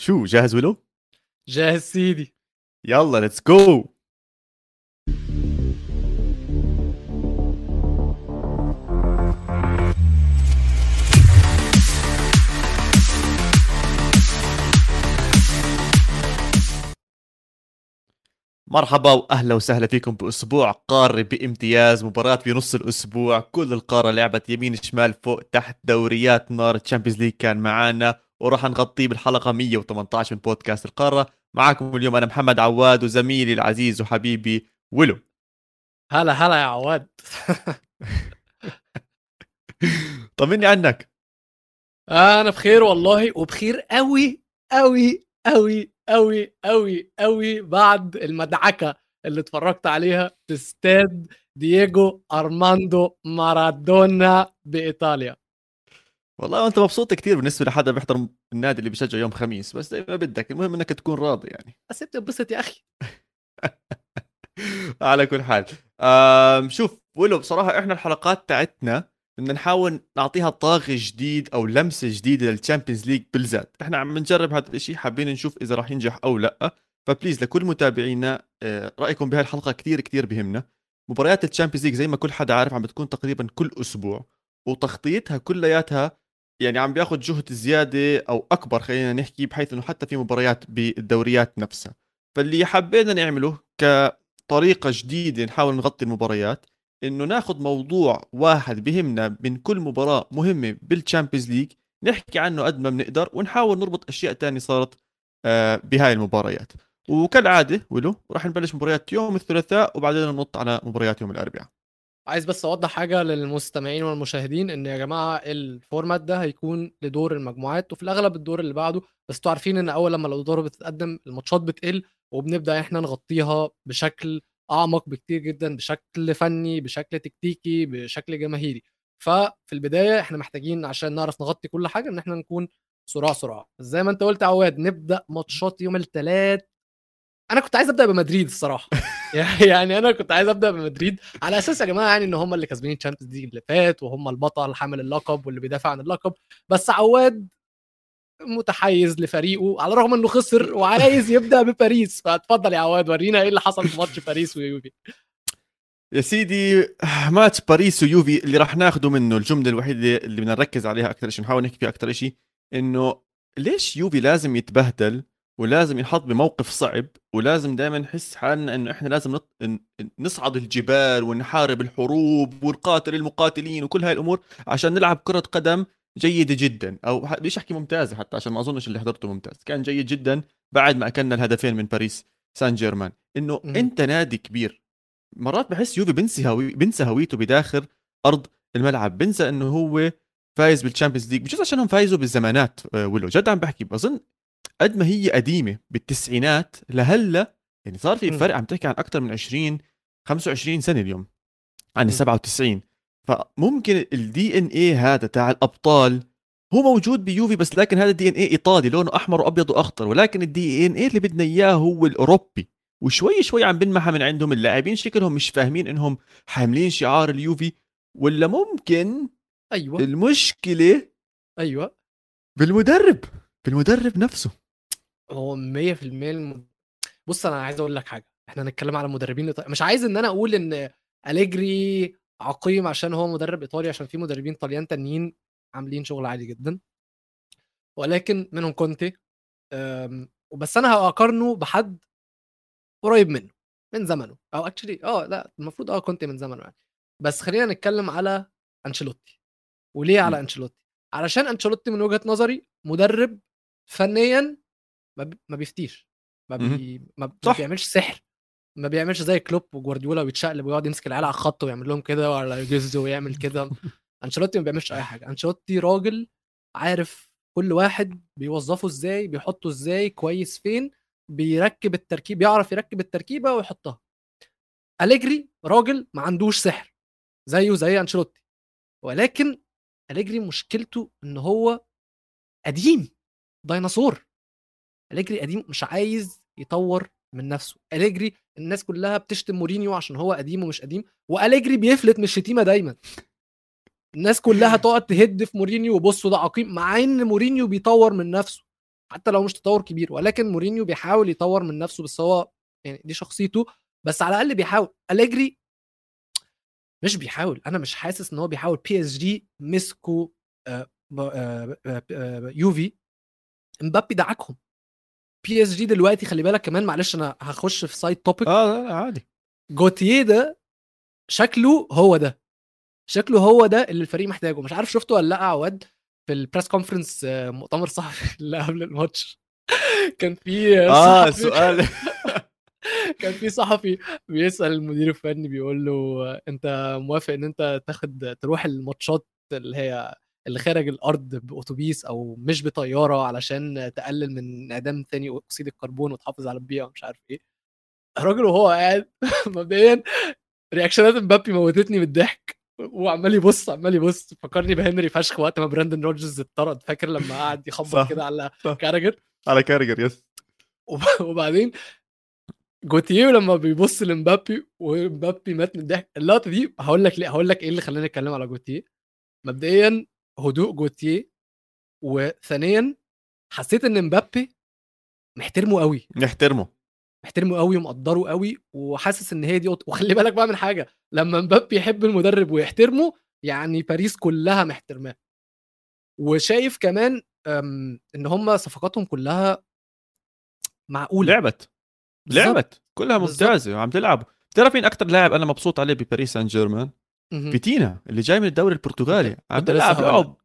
شو جاهز ولو؟ جاهز سيدي. يلا let's go مرحبا وأهلا وسهلا فيكم بأسبوع قاري بامتياز مباراة بنص الأسبوع. كل القارة لعبت يمين شمال فوق تحت دوريات نار Champions League كان معانا. وراح نغطيه بالحلقة 118 من بودكاست القارة. معكم اليوم أنا محمد عواد وزميلي العزيز وحبيبي ولو هلا هلا يا عواد. طمني عنك. أنا بخير والله وبخير قوي قوي قوي قوي قوي قوي بعد المدعكة اللي اتفرجت عليها في استاد دييجو أرماندو مارادونا بإيطاليا. والله أنت مبسوط كثير بالنسبة لحدا بيحضر النادي اللي بيشجع يوم خميس بس زي ما بدك المهم إنك تكون راضي يعني. بس أنت انبسط يا أخي. على كل حال. شوف ولو بصراحة إحنا الحلقات تاعتنا بدنا نحاول نعطيها tag جديد أو لمسة جديدة لل Champions League بالذات. إحنا عم نجرب هذا الشيء حابين نشوف إذا راح ينجح أو لأ. ف please لكل متابعينا آه، رأيكم بهاي الحلقة كثير كثير بهمنا. مباريات ال Champions League زي ما كل حدا عارف عم بتكون تقريبا كل أسبوع وتغطيتها كلياتها يعني عم بياخذ جهد زيادة أو أكبر خلينا نحكي بحيث إنه حتى في مباريات بالدوريات نفسها. فاللي حبينا نعمله كطريقة جديدة نحاول نغطي المباريات إنه ناخذ موضوع واحد بهمنا من كل مباراة مهمة بال Champions League نحكي عنه قد ما بنقدر ونحاول نربط أشياء تانية صارت آه، بهاي المباريات. وكالعادة ولو راح نبلش مباريات يوم الثلاثاء وبعدين ننط على مباريات يوم الأربعاء. عايز بس أوضح حاجة للمستمعين والمشاهدين إن يا جماعة الفورمات ده هيكون لدور المجموعات وفي الأغلب الدور اللي بعده. بس أنتوا عارفين إن أول لما الأدوار بتتقدم الماتشات بتقل وبنبدأ إحنا نغطيها بشكل أعمق بكتير جدا بشكل فني بشكل تكتيكي بشكل جماهيري. ففي البداية إحنا محتاجين عشان نعرف نغطي كل حاجة إن إحنا نكون سرعه سرعه زي ما أنت قلت عواد نبدأ ماتشات يوم الثلاث أنا كنت عايز أبدأ بمدريد الصراحة. يعني أنا كنت عايز أبدأ بمدريد على أساس يا جماعة يعني إن هم اللي كسبانين ال Champions League اللي فات وهم البطل حامل اللقب واللي بيدافع عن اللقب. بس عواد متحيز لفريقه على الرغم إنه خسر وعايز يبدأ بباريس. فاتفضل يا عواد ورينا إيه اللي حصل في ماتش باريس ويوفي. يا سيدي ماتش باريس ويوفي اللي راح ناخده منه الجملة الوحيدة اللي بدنا نركز عليها أكثر شيء نحاول نحكي فيها أكثر شيء إنه ليش يوفي لازم يتبهدل ولازم ينحط بموقف صعب ولازم دائما نحس حالنا إنه إحنا لازم نط... نصعد الجبال ونحارب الحروب ونقاتل المقاتلين وكل هاي الأمور عشان نلعب كرة قدم جيدة جدا أو ليش أحكي ممتازة حتى؟ عشان ما أظنش اللي حضرته ممتاز. كان جيد جدا بعد ما أكلنا الهدفين من باريس سان جيرمان. إنه م- أنت نادي كبير. مرات بحس يوفي بنسى هوي بنسى هويته بداخل أرض الملعب بنسى إنه هو فايز بال Champions League مش عشانهم فايزوا بالزمانات آه، ولو جد عم بحكي بظن قد ما هي قديمة بالتسعينات لهلأ يعني صار في فرق عم تحكي عن أكثر من 20 25 سنة اليوم عن ال 97 فممكن ال DNA هذا تاع الأبطال هو موجود بيوفي بس لكن هذا ال DNA إيطالي لونه أحمر وأبيض وأخضر. ولكن ال DNA اللي بدنا إياه هو الأوروبي. وشوي شوي عم بنمحى من عندهم اللاعبين شكلهم مش فاهمين إنهم حاملين شعار اليوفي. ولا ممكن أيوه. المشكلة أيوه. بالمدرب بالمدرب نفسه. هو 100% الم... بص أنا عايز أقول لك حاجة إحنا هنتكلم على مدربين مش عايز إن أنا أقول إن أليجري عقيم عشان هو مدرب إيطالي عشان في مدربين طليان تانيين عاملين شغل عادي جدا ولكن منهم كونتي بس أنا هقارنه بحد قريب منه من زمنه أو actually آه لا المفروض آه كونتي من زمنه يعني بس خلينا نتكلم على أنشيلوتي وليه على أنشيلوتي؟ علشان أنشيلوتي من وجهة نظري مدرب فنيا ما بيفتيش. ما, بي... ما بيعملش سحر. ما بيعملش زي كلوب وجوارديولا ويتشقلب ويقعد يمسك العيال على الخط ويعمل لهم كده ولا يجز ويعمل كده. أنشيلوتي ما بيعملش أي حاجة. أنشيلوتي راجل عارف كل واحد بيوظفه إزاي بيحطه إزاي كويس فين بيركب التركيب بيعرف يركب التركيبة ويحطها. أليجري راجل ما عندوش سحر. زيه زي أنشيلوتي. ولكن أليجري مشكلته إن هو قديم. ديناصور. أليجري قديم مش عايز يطور من نفسه. أليجري الناس كلها بتشتم مورينيو عشان هو قديم ومش قديم وأليجري بيفلت من الشتيمة دايما. الناس كلها تقعد تهد في مورينيو وبصوا ده عقيم مع إن مورينيو بيطور من نفسه حتى لو مش تطور كبير ولكن مورينيو بيحاول يطور من نفسه بس هو يعني دي شخصيته بس على الأقل بيحاول. أليجري مش بيحاول. أنا مش حاسس إن هو بيحاول. بي اس جي مسكوا آه، آه، آه، يوفي إمبابي دعكهم. بي اس جي دلوقتي خلي بالك كمان معلش أنا هخش في side topic آه لا عادي. جالتييه ده شكله هو ده. شكله هو ده اللي الفريق محتاجه. مش عارف شفته ولا لأ عواد في ال press conference مؤتمر صحفي اللي قبل الماتش. كان في آه سؤال. كان في صحفي بيسأل المدير الفني بيقول له أنت موافق إن أنت تاخد تروح الماتشات اللي هي اللي خارج الأرض بأتوبيس أو مش بطيارة علشان تقلل من انبعاث ثاني أكسيد الكربون وتحافظ على البيئة ومش عارف إيه. الراجل وهو قاعد مبدئيا reactionات مبابي موتتني من الضحك وعمال يبص عمال يبص. فكرني بهنري فشخ وقت ما بريندان روجرز اتطرد. فاكر لما قعد يخبط كده على كارجر على كارجر يس. وبعدين جالتييه لما بيبص لمبابي ومبابي مات من الضحك. اللقطة دي هقول لك ليه هقول لك إيه اللي خلاني أتكلم على جالتييه مبدئيا هدوء جالتييه وثانيا حسيت إن مبابي محترمه قوي نحترمه محترمه قوي ومقدره قوي وحاسس إن هي دي وخلي بالك بقى من حاجة لما مبابي يحب المدرب ويحترمه يعني باريس كلها محترماه. وشايف كمان إن هم صفقاتهم كلها معقولة. لعبت. لعبت. كلها ممتازة وعم تلعب. تعرف مين أكثر لاعب أنا مبسوط عليه بباريس سان جيرمان؟ فيتينا اللي جاي من الدوري البرتغالي. عم بيلعب لعب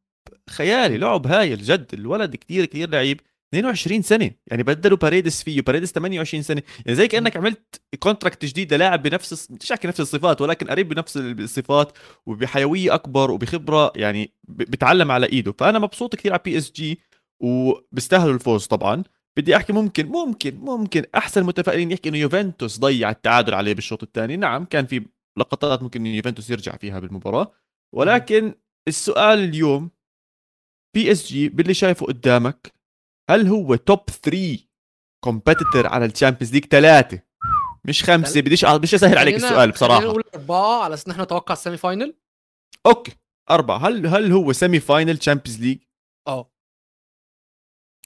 خيالي لعب هايل جد. الولد كثير كثير لعيب. 22 سنة. يعني بدلوا باريديس فيه باريديس 28 سنة. يعني زي كأنك عملت contract جديد للاعب بنفس مش احكي نفس الصفات ولكن قريب بنفس الصفات وبحيوية أكبر وبخبرة يعني بتعلم على إيده. فأنا مبسوط كثير على بي اس جي وبيستاهلوا الفوز طبعا. بدي أحكي ممكن ممكن ممكن أحسن متفائلين يحكي إنه يوفنتوس ضيع التعادل عليه بالشوط الثاني. نعم كان في لقطات ممكن يوفنتوس يرجع فيها بالمباراة. ولكن السؤال اليوم بي اس جي باللي شايفه قدامك هل هو top 3 competitor على الشامبيونز ليج ثلاثة مش خمسة بديش بديش أسهل عليك السؤال بصراحة. نقول أربعة على أساس إحنا نتوقع السيمي فاينل أوكي أربعة. هل هل هو semi-final تشامبيونز ليج؟ آه.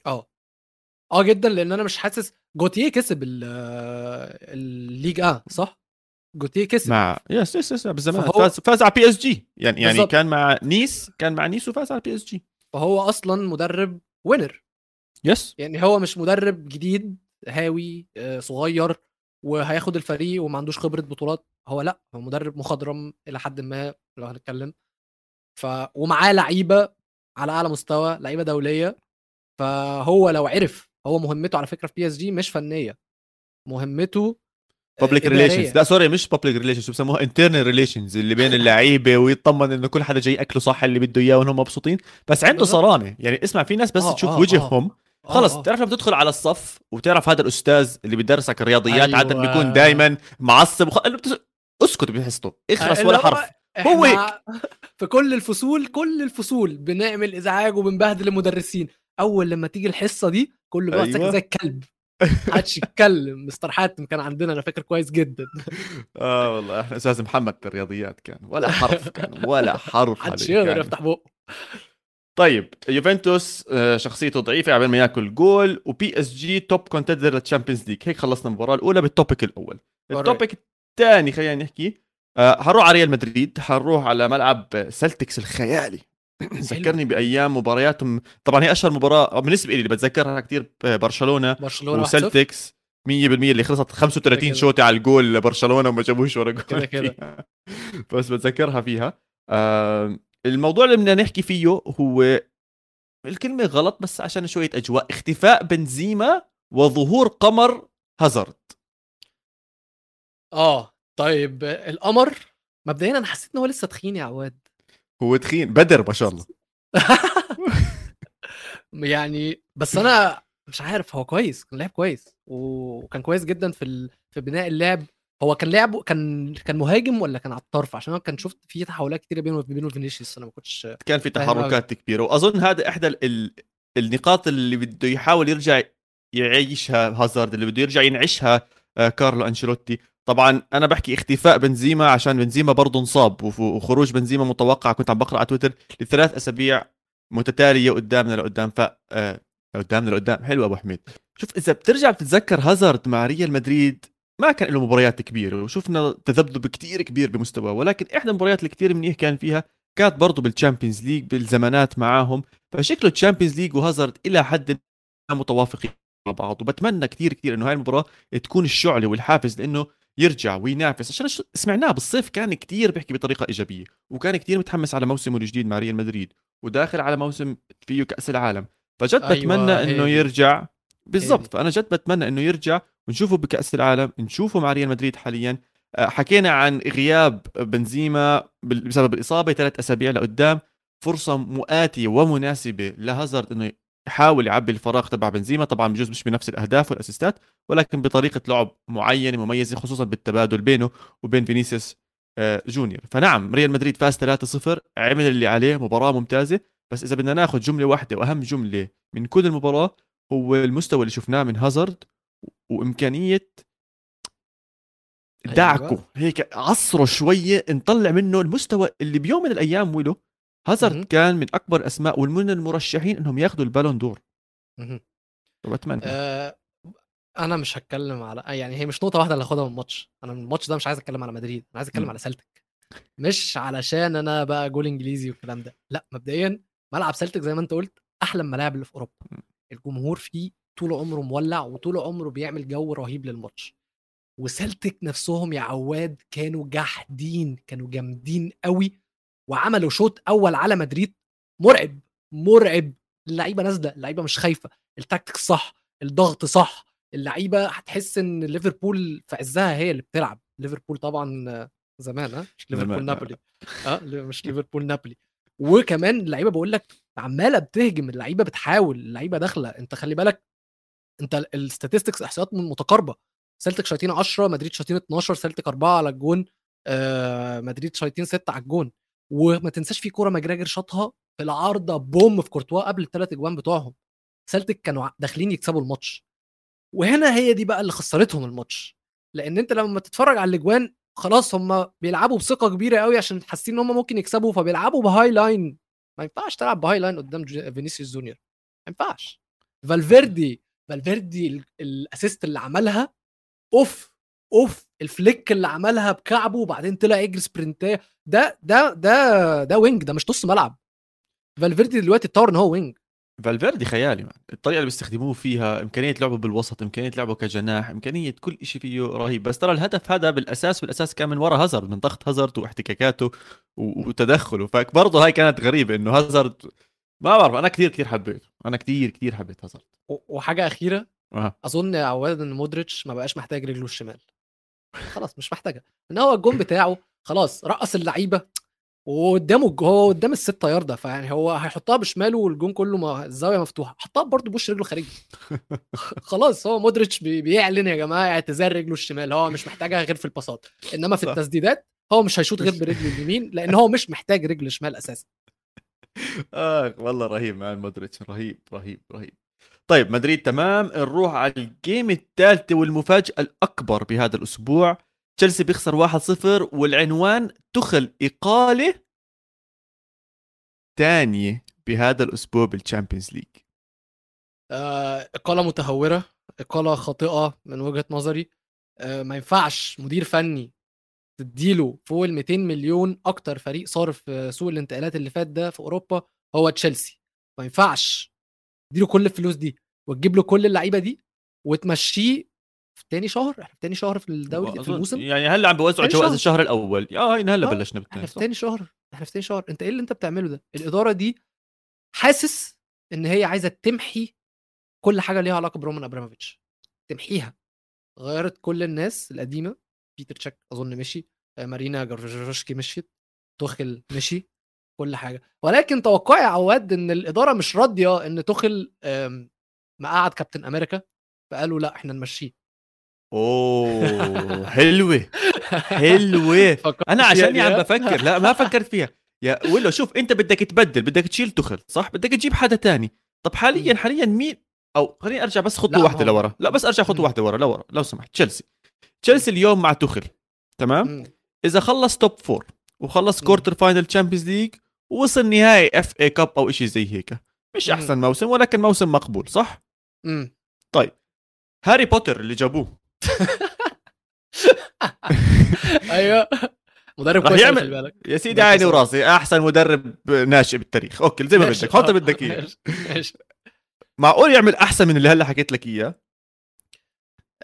آه. آه جدا لأن أنا مش حاسس جالتييه كسب الليج آه صح؟ جالتييه كسب. مع yes yes yes بالزمان فهو... فاز فاز على بي اس جي يعني يعني بالزبط. كان مع نيس كان مع نيس وفاز على بي اس جي فهو أصلا مدرب winner yes يعني هو مش مدرب جديد هاوي آه، صغير وهياخد الفريق وما عندوش خبرة بطولات. هو لا هو مدرب مخضرم إلى حد ما لو هنتكلم. ف ومعاه لعيبة على أعلى مستوى لعيبة دولية. فهو لو عرف هو مهمته على فكرة في بي اس جي مش فنية. مهمته public relations لا sorry مش public relations بسموها؟ internal relations اللي بين اللعيبة ويطمن إنه كل حدا جاي أكله صح اللي بده إياه وإنهم مبسوطين. بس عنده صرامة. يعني اسمع في ناس بس آه تشوف آه وجههم. آه. خلص آه تعرف لما تدخل على الصف وتعرف هذا الأستاذ اللي بيدرسك الرياضيات أيوة. عاده بيكون دائما معصب. وخ... اسكت بحسته اخرس ولا حرف. هو هيك. في كل الفصول كل الفصول بنعمل إزعاج وبنبهدل المدرسين. أول لما تيجي الحصة دي كله بيقعد أيوة. زي الكلب. محدش يتكلم. مستر حاتم كان عندنا أنا فاكر كويس جدا. آه والله إحنا أستاذ محمد في الرياضيات كان. ولا حرف كان ولا حرف محدش يقدر يفتح بقه. طيب يوفنتوس آه، شخصيته ضعيفة قبل ما ياكل جول وبي اس جي top contender للتشامبيونز ليج هيك خلصنا المباراة الأولى بال topic الأول. ال topic الثاني خلينا نحكي آه، حنروح على ريال مدريد حنروح على ملعب سلتيك الخيالي. ذكرني بأيام مبارياتهم. طبعا هي أشهر مباراة بالنسبة لي اللي بتذكرها كثير برشلونة برشلونة وسلتيك. 100% اللي خلصت 35 شوطة على الجول لبرشلونة وما جابوش ولا جول كده كده. بس بتذكرها فيها. آه الموضوع اللي بدنا نحكي فيه هو الكلمة غلط بس عشان شوية أجواء. اختفاء بنزيما وظهور قمر هازارد. آه طيب القمر مبدئيا أنا حسيت إن هو لسه تخين يا عواد. هو تخين بدر ما شاء الله. يعني بس أنا مش عارف هو كويس كان لاعب كويس وكان كويس جدا في ال... في بناء اللعب. هو كان لعبه كان كان مهاجم ولا كان على الطرف؟ عشان أنا كان شفت في تحولات كتيرة بينه وبين فينيسيوس أنا ما كنتش كان في تحركات كبيرة. وأظن هذا إحدى ال... النقاط اللي بده يحاول يرجع يعيشها هازارد اللي بده يرجع ينعشها آه، كارلو أنشيلوتي. طبعا أنا بحكي اختفاء بنزيما عشان بنزيما برضه انصاب وخروج بنزيما متوقع كنت عم بقرأ على تويتر لثلاث أسابيع متتالية قدامنا لقدام ف آه، لقدام لقدام. حلو أبو حميد. شوف إذا بترجع بتتذكر هازارد مع ريال مدريد ما كان له مباريات كبيرة وشفنا تذبذب كتير كبير بمستواه ولكن إحدى المباريات اللي كثير منيح كان فيها كانت برضه بالتشامبيونز ليج بالزمانات معاهم. فشكله التشامبيونز ليج وهازارد إلى حد متوافقين مع بعض وبتمنى كثير كثير إنه هاي المباراة تكون الشعلة والحافز لإنه يرجع وينافس. عشان سمعناه بالصيف كان كثير بيحكي بطريقة إيجابية وكان كثير متحمس على موسمه الجديد مع ريال مدريد وداخل على موسم فيه كأس العالم. فجد أيوة بتمنى إنه يرجع. بالضبط فأنا جد بتمنى إنه يرجع ونشوفه بكأس العالم نشوفه مع ريال مدريد حاليا. آه، حكينا عن غياب بنزيما بسبب الإصابة ثلاث أسابيع لقدام. فرصة مؤاتية ومناسبة لهازارد إنه يحاول يعبي الفراغ تبع بنزيما طبعا بجوز مش بنفس الأهداف والأسيستات ولكن بطريقة لعب معينة مميزة خصوصا بالتبادل بينه وبين فينيسيوس آه، جونيور فنعم ريال مدريد فاز 3-0 عمل اللي عليه مباراة ممتازة بس إذا بدنا ناخذ جملة واحدة وأهم جملة من كل المباراة هو المستوى اللي شفناه من هازارد وإمكانية دعكه أيوة. هيك عصره شوية نطلع منه المستوى اللي بيوم من الأيام وله هازارد كان من أكبر أسماء ومن المرشحين إنهم ياخذوا البالون دور. بتمنى أه أنا مش هتكلم على يعني هي مش نقطة واحدة اللي هاخدها من الماتش. أنا من الماتش ده مش عايز أتكلم على مدريد أنا عايز أتكلم. على سلتك مش علشان أنا بقى جول إنجليزي والكلام ده لأ مبدئيا ملعب سلتك زي ما أنت قلت أحلى الملاعب اللي في أوروبا. الجمهور فيه طول عمره مولع وطول عمره بيعمل جو رهيب للماتش. وسلتك نفسهم يا عواد كانوا جاحدين كانوا جامدين قوي. وعملوا شوط أول على مدريد مرعب مرعب. اللعيبة نازلة اللعيبة مش خايفة. التكتيك صح الضغط صح. اللعيبة هتحس إن ليفربول في عزها هي اللي بتلعب. ليفربول طبعا زمان ها؟ مش ليفربول نابولي. آه مش ليفربول نابولي. وكمان اللعيبة بقول لك عمالة بتهجم اللعيبة بتحاول اللعيبة داخلة. أنت خلي بالك أنت ال statistics احصائيات متقاربة. سلتك شايطين 10 مدريد شايطين 12 سلتك 4 على الجون آه مدريد شايطين 6 على الجون. وما تنساش في كورة ماكجريجور شاطها في العارضة بوم في كورتوا قبل الثلاث أجوان بتوعهم. سلتك كانوا داخلين يكسبوا الماتش. وهنا هي دي بقى اللي خسرتهم الماتش. لأن أنت لما تتفرج على الأجوان خلاص هم بيلعبوا بثقة كبيرة قوي عشان حاسين إن هم ممكن يكسبوا فبيلعبوا ب high line. ما ينفعش تلعب ب high line قدام فينيسيوس جونيور. ما ينفعش. فالفيردي فالفيردي ال assist اللي عملها أوف! اوف ال flick اللي عملها بكعبه وبعدين طلع يجري sprint ايه. ده ده ده ده wing ده مش نص ملعب. فالفيردي دلوقتي اتطور ان هو wing. فالفيردي خيالي man. الطريقة اللي بيستخدموه فيها إمكانية لعبه بالوسط إمكانية لعبه كجناح إمكانية كل شيء فيه رهيب. بس ترى الهدف هذا بالأساس بالأساس كان من وراء هازارد من ضغط هازارد واحتكاكاته وتدخله. فبرضه هاي كانت غريبة إنه هازارد ما بعرف أنا كثير كثير حبيته. أنا كثير كثير حبيت هازارد. وحاجة أخيرة. أه. أظن إن مودريتش ما بقاش محتاج رجله الشمال. خلاص مش محتاجها. إن هو الجون بتاعه خلاص رقص اللعيبة وقدامه هو قدام الست ياردة فيعني هو هيحطها بشماله والجون كله ما الزاوية مفتوحة. حطها برده بوش رجله خارجي. خلاص هو مودريتش بيعلن يا جماعة اعتزال رجله الشمال هو مش محتاجها غير في الباصات. إنما في التسديدات هو مش هيشوط غير برجله اليمين لأن هو مش محتاج رجل شمال أساسا. آه والله رهيب man مودريتش رهيب رهيب رهيب. طيب مدريد تمام. نروح على ال game الثالثه والمفاجأة الأكبر بهذا الأسبوع. تشيلسي بيخسر 1-0 والعنوان توخل إقالة ثانية بهذا الأسبوع بال Champions League إقالة متهورة إقالة خاطئة من وجهة نظري. آه، ما ينفعش مدير فني تديله فوق ال 200 مليون أكتر فريق صارف في سوق الانتقالات اللي فات ده في أوروبا هو تشيلسي. ما ينفعش. تديله كل الفلوس دي وتجيب له كل اللعيبة دي وتمشيه في تاني شهر إحنا في تاني شهر في الدوري في الموسم. يعني هلا عم بوزعوا جوائز الشهر الأول؟ آه هنا هلا. بلشنا بالتاني إحنا في تاني شهر إحنا في تاني شهر. أنت إيه اللي أنت بتعمله ده؟ الإدارة دي حاسس إن هي عايزة تمحي كل حاجة ليها علاقة برومان أبراموفيتش. تمحيها. غيرت كل الناس القديمة بيتر تشاك أظن مشي آه، مارينا جارفشكي مشيت توخل مشي. كل حاجة. ولكن توقعي عواد إن الإدارة مش راضية إن توخل مقعد كابتن أمريكا فقالوا لأ إحنا نمشيه. أوه حلوة حلوة. أنا عشان عم بفكر لا ما فكرت فيها. يا ولا شوف أنت بدك تبدل بدك تشيل توخل صح؟ بدك تجيب حدا تاني. طب حاليا حاليا مين؟ أو خليني أرجع بس خطوة واحدة لورا. لا بس أرجع خطوة واحدة ورا لورا لو سمحت. تشيلسي. تشيلسي اليوم مع توخل تمام؟ إذا خلص top four وخلص quarter final Champions League ووصل نهائي FA Cup أو شيء زي هيك. مش مم. أحسن موسم ولكن موسم مقبول صح؟ امم طيب. هاري بوتر اللي جابوه. أيوه. مدرب كويس يعمل- بالك. يا سيدي عيني. وراسي أحسن مدرب ناشئ بالتاريخ. okay زي ما. بدك حط بدك إياه. معقول يعمل أحسن من اللي هلأ حكيت لك إياه؟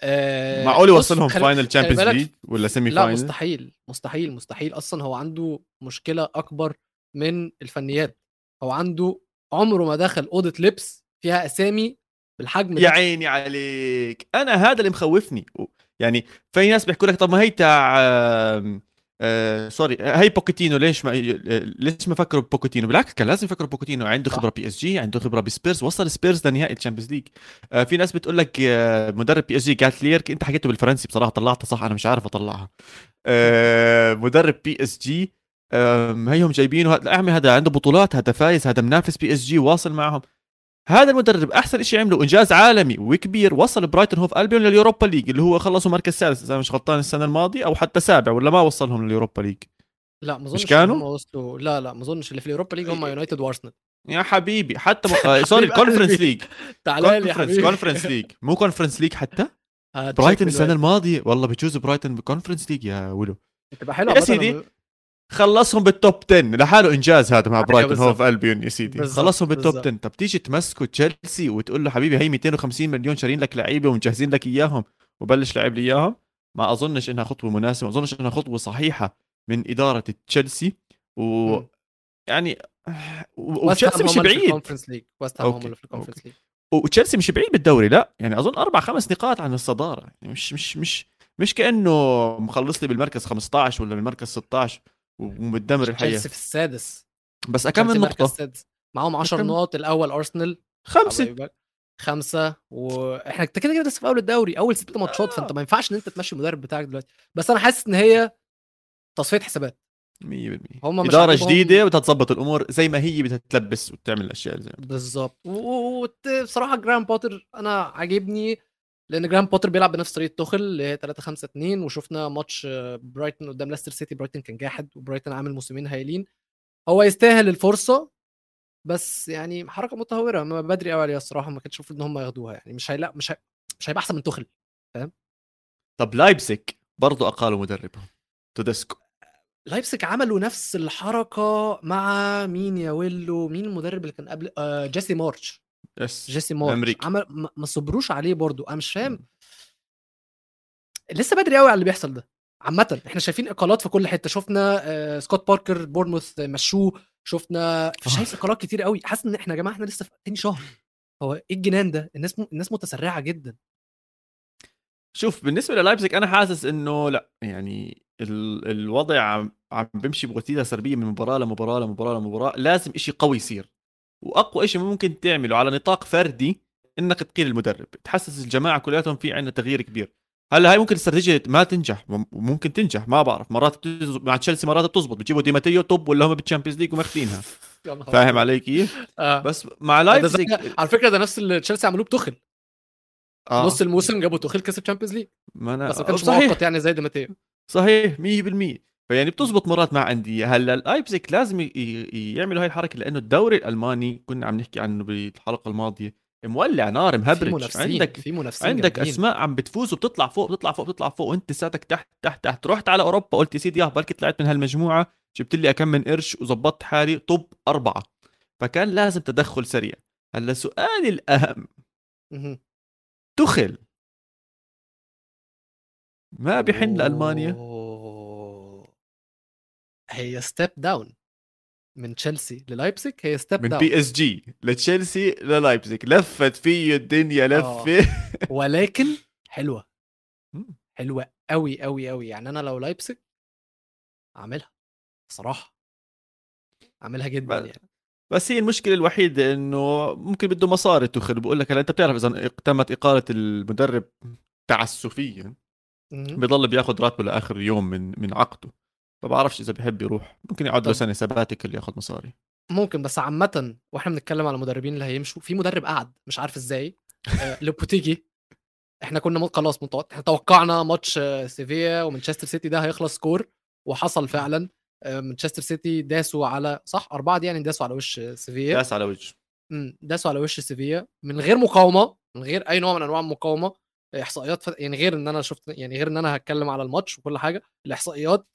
آه، معقول يوصلهم final Champions League ولا semi لا final مستحيل مستحيل مستحيل. أصلا هو عنده مشكلة أكبر من الفنيات. هو عنده عمره ما دخل أوضة لبس فيها أسامي بالحجم يا ده. عيني عليك. أنا هذا اللي مخوفني. يعني في ناس بيحكوا لك طب ما هي تاع آه sorry هي بوكيتينو ليش ما ليش ما فكروا ببوكيتينو؟ بالعكس كان لازم يفكروا ببوكيتينو. عنده. خبرة PSG عنده خبرة بسبيرز وصل سبيرز لنهائي ال Champions League آه في ناس بتقول لك آه مدرب PSG جالتييه انت حكيته بالفرنسي بصراحة طلعتها صح أنا مش عارف أطلعها. آه مدرب PSG هيهم جايبينه. أعمل هذا عنده بطولات هذا فايز هذا منافس PSG واصل معهم. هذا المدرب أحسن شيء عمله إنجاز عالمي وكبير وصل برايتون هوف ألبيون لل Europa League اللي هو خلصوا مركز سادس إذا مش غلطان السنة الماضية أو حتى سابع ولا ما وصلهم لل Europa League. لا ما أظنش كانوا؟ وصلوا. لا لا ما أظنش اللي في ال Europa League هم يونايتد وأرسنال. يا حبيبي حتى م... آه، sorry Conference قلبي. League تعالى لي حبيبي. Conference League مو Conference League حتى؟ برايتون السنة. الماضية والله بجوز برايتون ب Conference League يا ولو. تبقى حلوة يا سيدي، خلصهم بال top 10 لحاله إنجاز هذا مع أيوة برايتون. هوف ألبيون يا سيدي. بالظبط، خلصهم بال top بالظبط. 10 طب تيجي تمسكوا تشيلسي وتقول له حبيبي هي 250 مليون شارين لك لعيبة ومجهزين لك إياهم وبلش لعب لي إياهم. ما أظنش إنها خطوة مناسبة ما أظنش إنها خطوة صحيحة من إدارة تشيلسي. و مم. يعني وتشيلسي مش بعيد. وتشيلسي مش بعيد بالدوري لا. يعني أظن أربع خمس نقاط عن الصدارة. يعني مش مش مش مش كأنه مخلص لي بالمركز 15 ولا بالمركز 16 ومتدمر الحياة تشيلسي في السادس. بس أكمل نقطة. معاهم 10 أكمل. نقط الأول أرسنال. خمسة. خمسة. وإحنا كده كده لسه في أول الدوري. أول ست ماتشات فأنت ما ينفعش إن أنت تمشي المدرب بتاعك دلوقتي. بس أنا حاسس إن هي تصفية حسابات. 100% هم إدارة جديدة بدها تظبط الأمور زي ما هي بدها تلبس وتعمل الأشياء زي بالظبط. وبصراحه جرام بوتر أنا عاجبني. لأن جرام بوتر بيلعب بنفس طريقة توخل اللي هي 3 5 2 وشفنا ماتش برايتون قدام ليستر سيتي برايتون كان جاحد وبرايتون عامل موسمين هايلين. هو يستاهل الفرصة بس يعني حركة متهورة. ما بدري قوي عليها الصراحة ما كانش المفروض إن هم ياخدوها يعني. مش هيلا مش هي... مش هيبقى أحسن من توخل طب لايبسك برضو أقالوا مدربهم. تيديسكو. لايبسك عملوا نفس الحركة مع مين يا ويلو؟ مين المدرب اللي كان قبل؟ آه جيسي مارش. yes جيسي مارش أمريكي. عمل ما صبروش عليه برضو. أنا مش فاهم. لسه بدري قوي على اللي بيحصل ده. عامة إحنا شايفين إقالات في كل حتة. شفنا آه، سكوت باركر بورنموث مشوه. شفنا شايف إقالات كتير قوي حاسس إن إحنا يا جماعة إحنا لسه في تاني شهر. هو إيه الجنان ده؟ الناس م... الناس متسرعة جدا. شوف بالنسبة للايبزيج أنا حاسس إنه لأ. يعني ال... الوضع عم... عم بيمشي بوتيره سلبيه من مباراة لمباراة لمباراة لمباراة. لازم إشي قوي يصير. وأقوى إشي ممكن تعمله على نطاق فردي إنك تقيل المدرب. تحسس الجماعة كلياتهم في عندنا تغيير كبير. هلا هاي ممكن استراتيجية ما تنجح مم- ممكن تنجح ما بعرف. مرات مع تشيلسي مرات بتزبط. بتجيبوا ديماتيو top ولا هم بال Champions League وماخذينها. فاهم. علي كيف؟ آه. بس مع لايبزيج زي... على فكرة ده نفس اللي تشيلسي عملوه بتوخل. آه. نص الموسم جابوا توخيل كسب Champions League. ما أنا... بس ما كانش صحيح. مؤقت يعني زي ديماتيو صحيح 100% فيعني بتزبط مرات مع أندية. هلا لايبزيك لازم ي- ي- يعملوا هاي الحركة لأنه الدوري الألماني كنا عم نحكي عنه بالحلقة الماضية مولع نار في مهبرج منافسين عندك في منافسين عندك جامدين. أسماء عم بتفوز وبتطلع فوق بتطلع فوق بتطلع فوق وأنت لساتك تحت تحت تحت. رحت على أوروبا قلت يا سيدي يا بلكي طلعت من هالمجموعة جبت لي كم من قرش وظبطت حالي طب أربعة. فكان لازم تدخل سريع. هلا سؤالي الأهم. توخل. ما بحن لألمانيا. هي step down من تشيلسي للايبزيج هي step من down PS G لتشيلسي للايبزيج لفت فيه الدنيا لفه ولكن حلوة. حلوة قوي قوي قوي يعني أنا لو لايبزيج أعملها. صراحة. أعملها جدا بقى- يعني. بس هي المشكلة الوحيدة إنه ممكن بده مصاري توخل بقول لك هلا أنت بتعرف إذا تمت إقالة المدرب تعسفيا. بضل بياخذ راتبه لآخر يوم من من عقده. فبعرفش إذا بحب يروح. ممكن يقعد له. سنة sabbatical ياخذ مصاري. ممكن بس عامة وإحنا بنتكلم على المدربين اللي هيمشوا في مدرب قعد مش عارف إزاي. آه، لوبوتيجي. إحنا كنا خلاص متوقع إحنا توقعنا ماتش آه، سيفيا ومانشستر سيتي ده هيخلص score وحصل فعلا. آه، مانشستر سيتي داسوا على صح؟ أربعة دي يعني داسوا على وش سيفيا. داس على امم داسوا على وش سيفيا. من غير مقاومة من غير أي نوع من أنواع المقاومة إحصائيات ف... يعني غير إن أنا شفت يعني غير إن أنا هتكلم على الماتش وكل حاجة الإحصائيات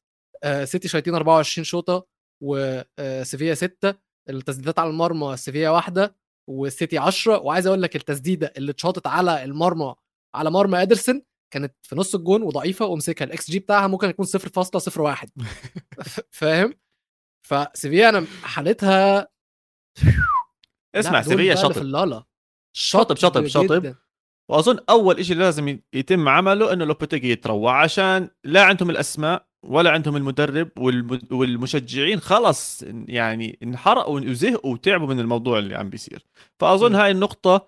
سيتي شايطين 24 شوطة وسيفيا 6 التسديدات على المرمى سيفيا واحدة والسيتي 10 وعايز أقول لك التسديدة اللي اتشاطت على المرمى على مرمى ادرسون كانت في نص الجون وضعيفة ومسكها. الإكس جي بتاعها ممكن يكون 0.01 فاهم؟ فسيفيا أنا حالتها اسمع سيفيا شاطب اللالا شاطب شاطب شاطب وأظن أول شيء لازم يتم عمله إنه لوبوتيجي يتروح عشان لا عندهم الأسماء ولا عندهم المدرب والمشجعين خلص يعني انحرقوا وزهقوا وتعبوا من الموضوع اللي عم بيصير. فأظن هاي النقطة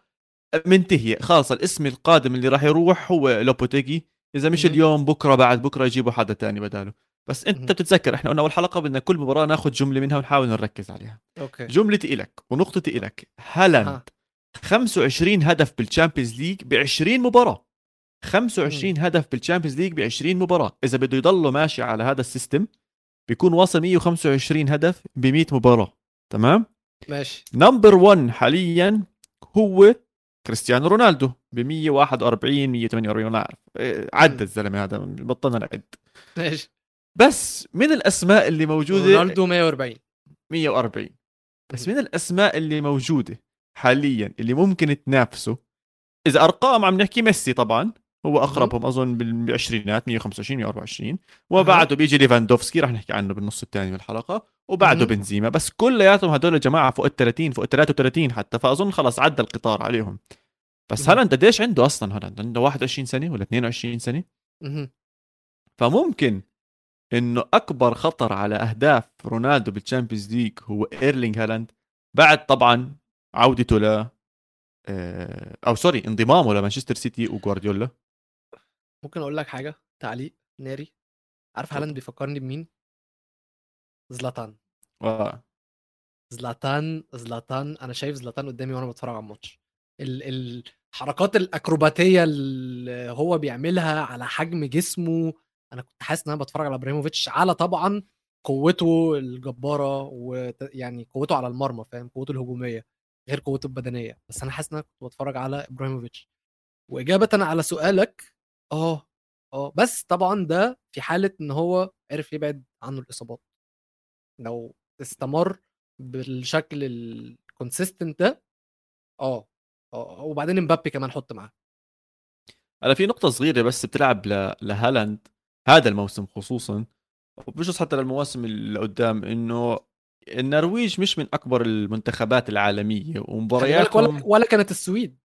منتهية. خلاص الاسم القادم اللي راح يروح هو لوبوتيجي. إذا مش اليوم بكرة بعد بكرة يجيبوا حدا تاني بداله. بس أنت بتتذكر إحنا قلنا أول حلقة بدنا كل مباراة ناخذ جملة منها ونحاول نركز عليها. أوكي. جملتي إلك ونقطتي إلك. هالاند 25 هدف بال Champions League ب 20 مباراة. 25 هدف بال Champions League ب 20 مباراة. إذا بده يضله ماشي على هذا ال system بيكون واصل 125 هدف ب 100 مباراة. تمام؟ ماشي. نمبر 1 حاليا هو كريستيانو رونالدو ب 141 148 ما اعرف إيه، عدى الزلمة هذا بطلنا نعد. ماشي. بس من الأسماء اللي موجودة؟ رونالدو 140 140 بس من الأسماء اللي موجودة حاليا اللي ممكن تنافسه إذا أرقام عم نحكي ميسي طبعا هو أقربهم أظن بالعشرينات 125 124 وبعده بيجي ليفاندوفسكي رح نحكي عنه بالنص الثاني من الحلقة وبعده بنزيما. بس كلياتهم هدول جماعة فوق ال 30 فوق ال 33 حتى فأظن خلص عدى القطار عليهم. بس هلا انت قديش عنده أصلا؟ هلا عنده 21 سنة ولا 22 سنة؟ فممكن إنه أكبر خطر على أهداف رونالدو بال Champions League هو إيرلينج هالاند. بعد طبعا عودته ل آه، أو sorry انضمامه لمانشستر سيتي وجوارديولا. ممكن أقول لك حاجة تعليق ناري عارف هالاند بيفكرني بمين؟ زلاتان. آه. زلاتان زلاتان أنا شايف زلاتان قدامي وأنا بتفرج على الماتش. الحركات الأكروباتية اللي هو بيعملها على حجم جسمه أنا كنت حاسس إن أنا بتفرج على إبراهيموفيتش على طبعا قوته الجبارة ويعني قوته على المرمى فاهم؟ قوته الهجومية غير قوته البدنية. بس أنا حاسس إن أنا كنت بتفرج على إبراهيموفيتش. وإجابة على سؤالك آه آه بس طبعا ده في حالة إن هو عرف يبعد عنه الإصابات. لو استمر بالشكل ال consistent ده آه آه وبعدين امبابي كمان حط معاه. أنا في نقطة صغيرة بس بتلعب لهالاند هذا الموسم خصوصا وبجوز حتى للمواسم اللي قدام إنه النرويج مش من أكبر المنتخبات العالمية ومبارياتهم ولا, ولا كانت السويد.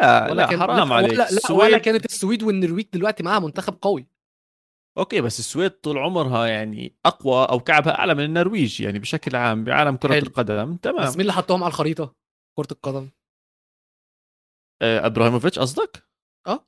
لا لا كان... حرام عليك. لا, لا السويد... ولا كانت السويد والنرويج دلوقتي معاها منتخب قوي. أوكي بس السويد طول عمرها يعني أقوى أو كعبها أعلى من النرويج يعني بشكل عام بعالم كرة حلو. القدم. تمام. بس مين اللي حطهم على الخريطة؟ كرة القدم. آه إبراهيموفيتش قصدك؟ آه.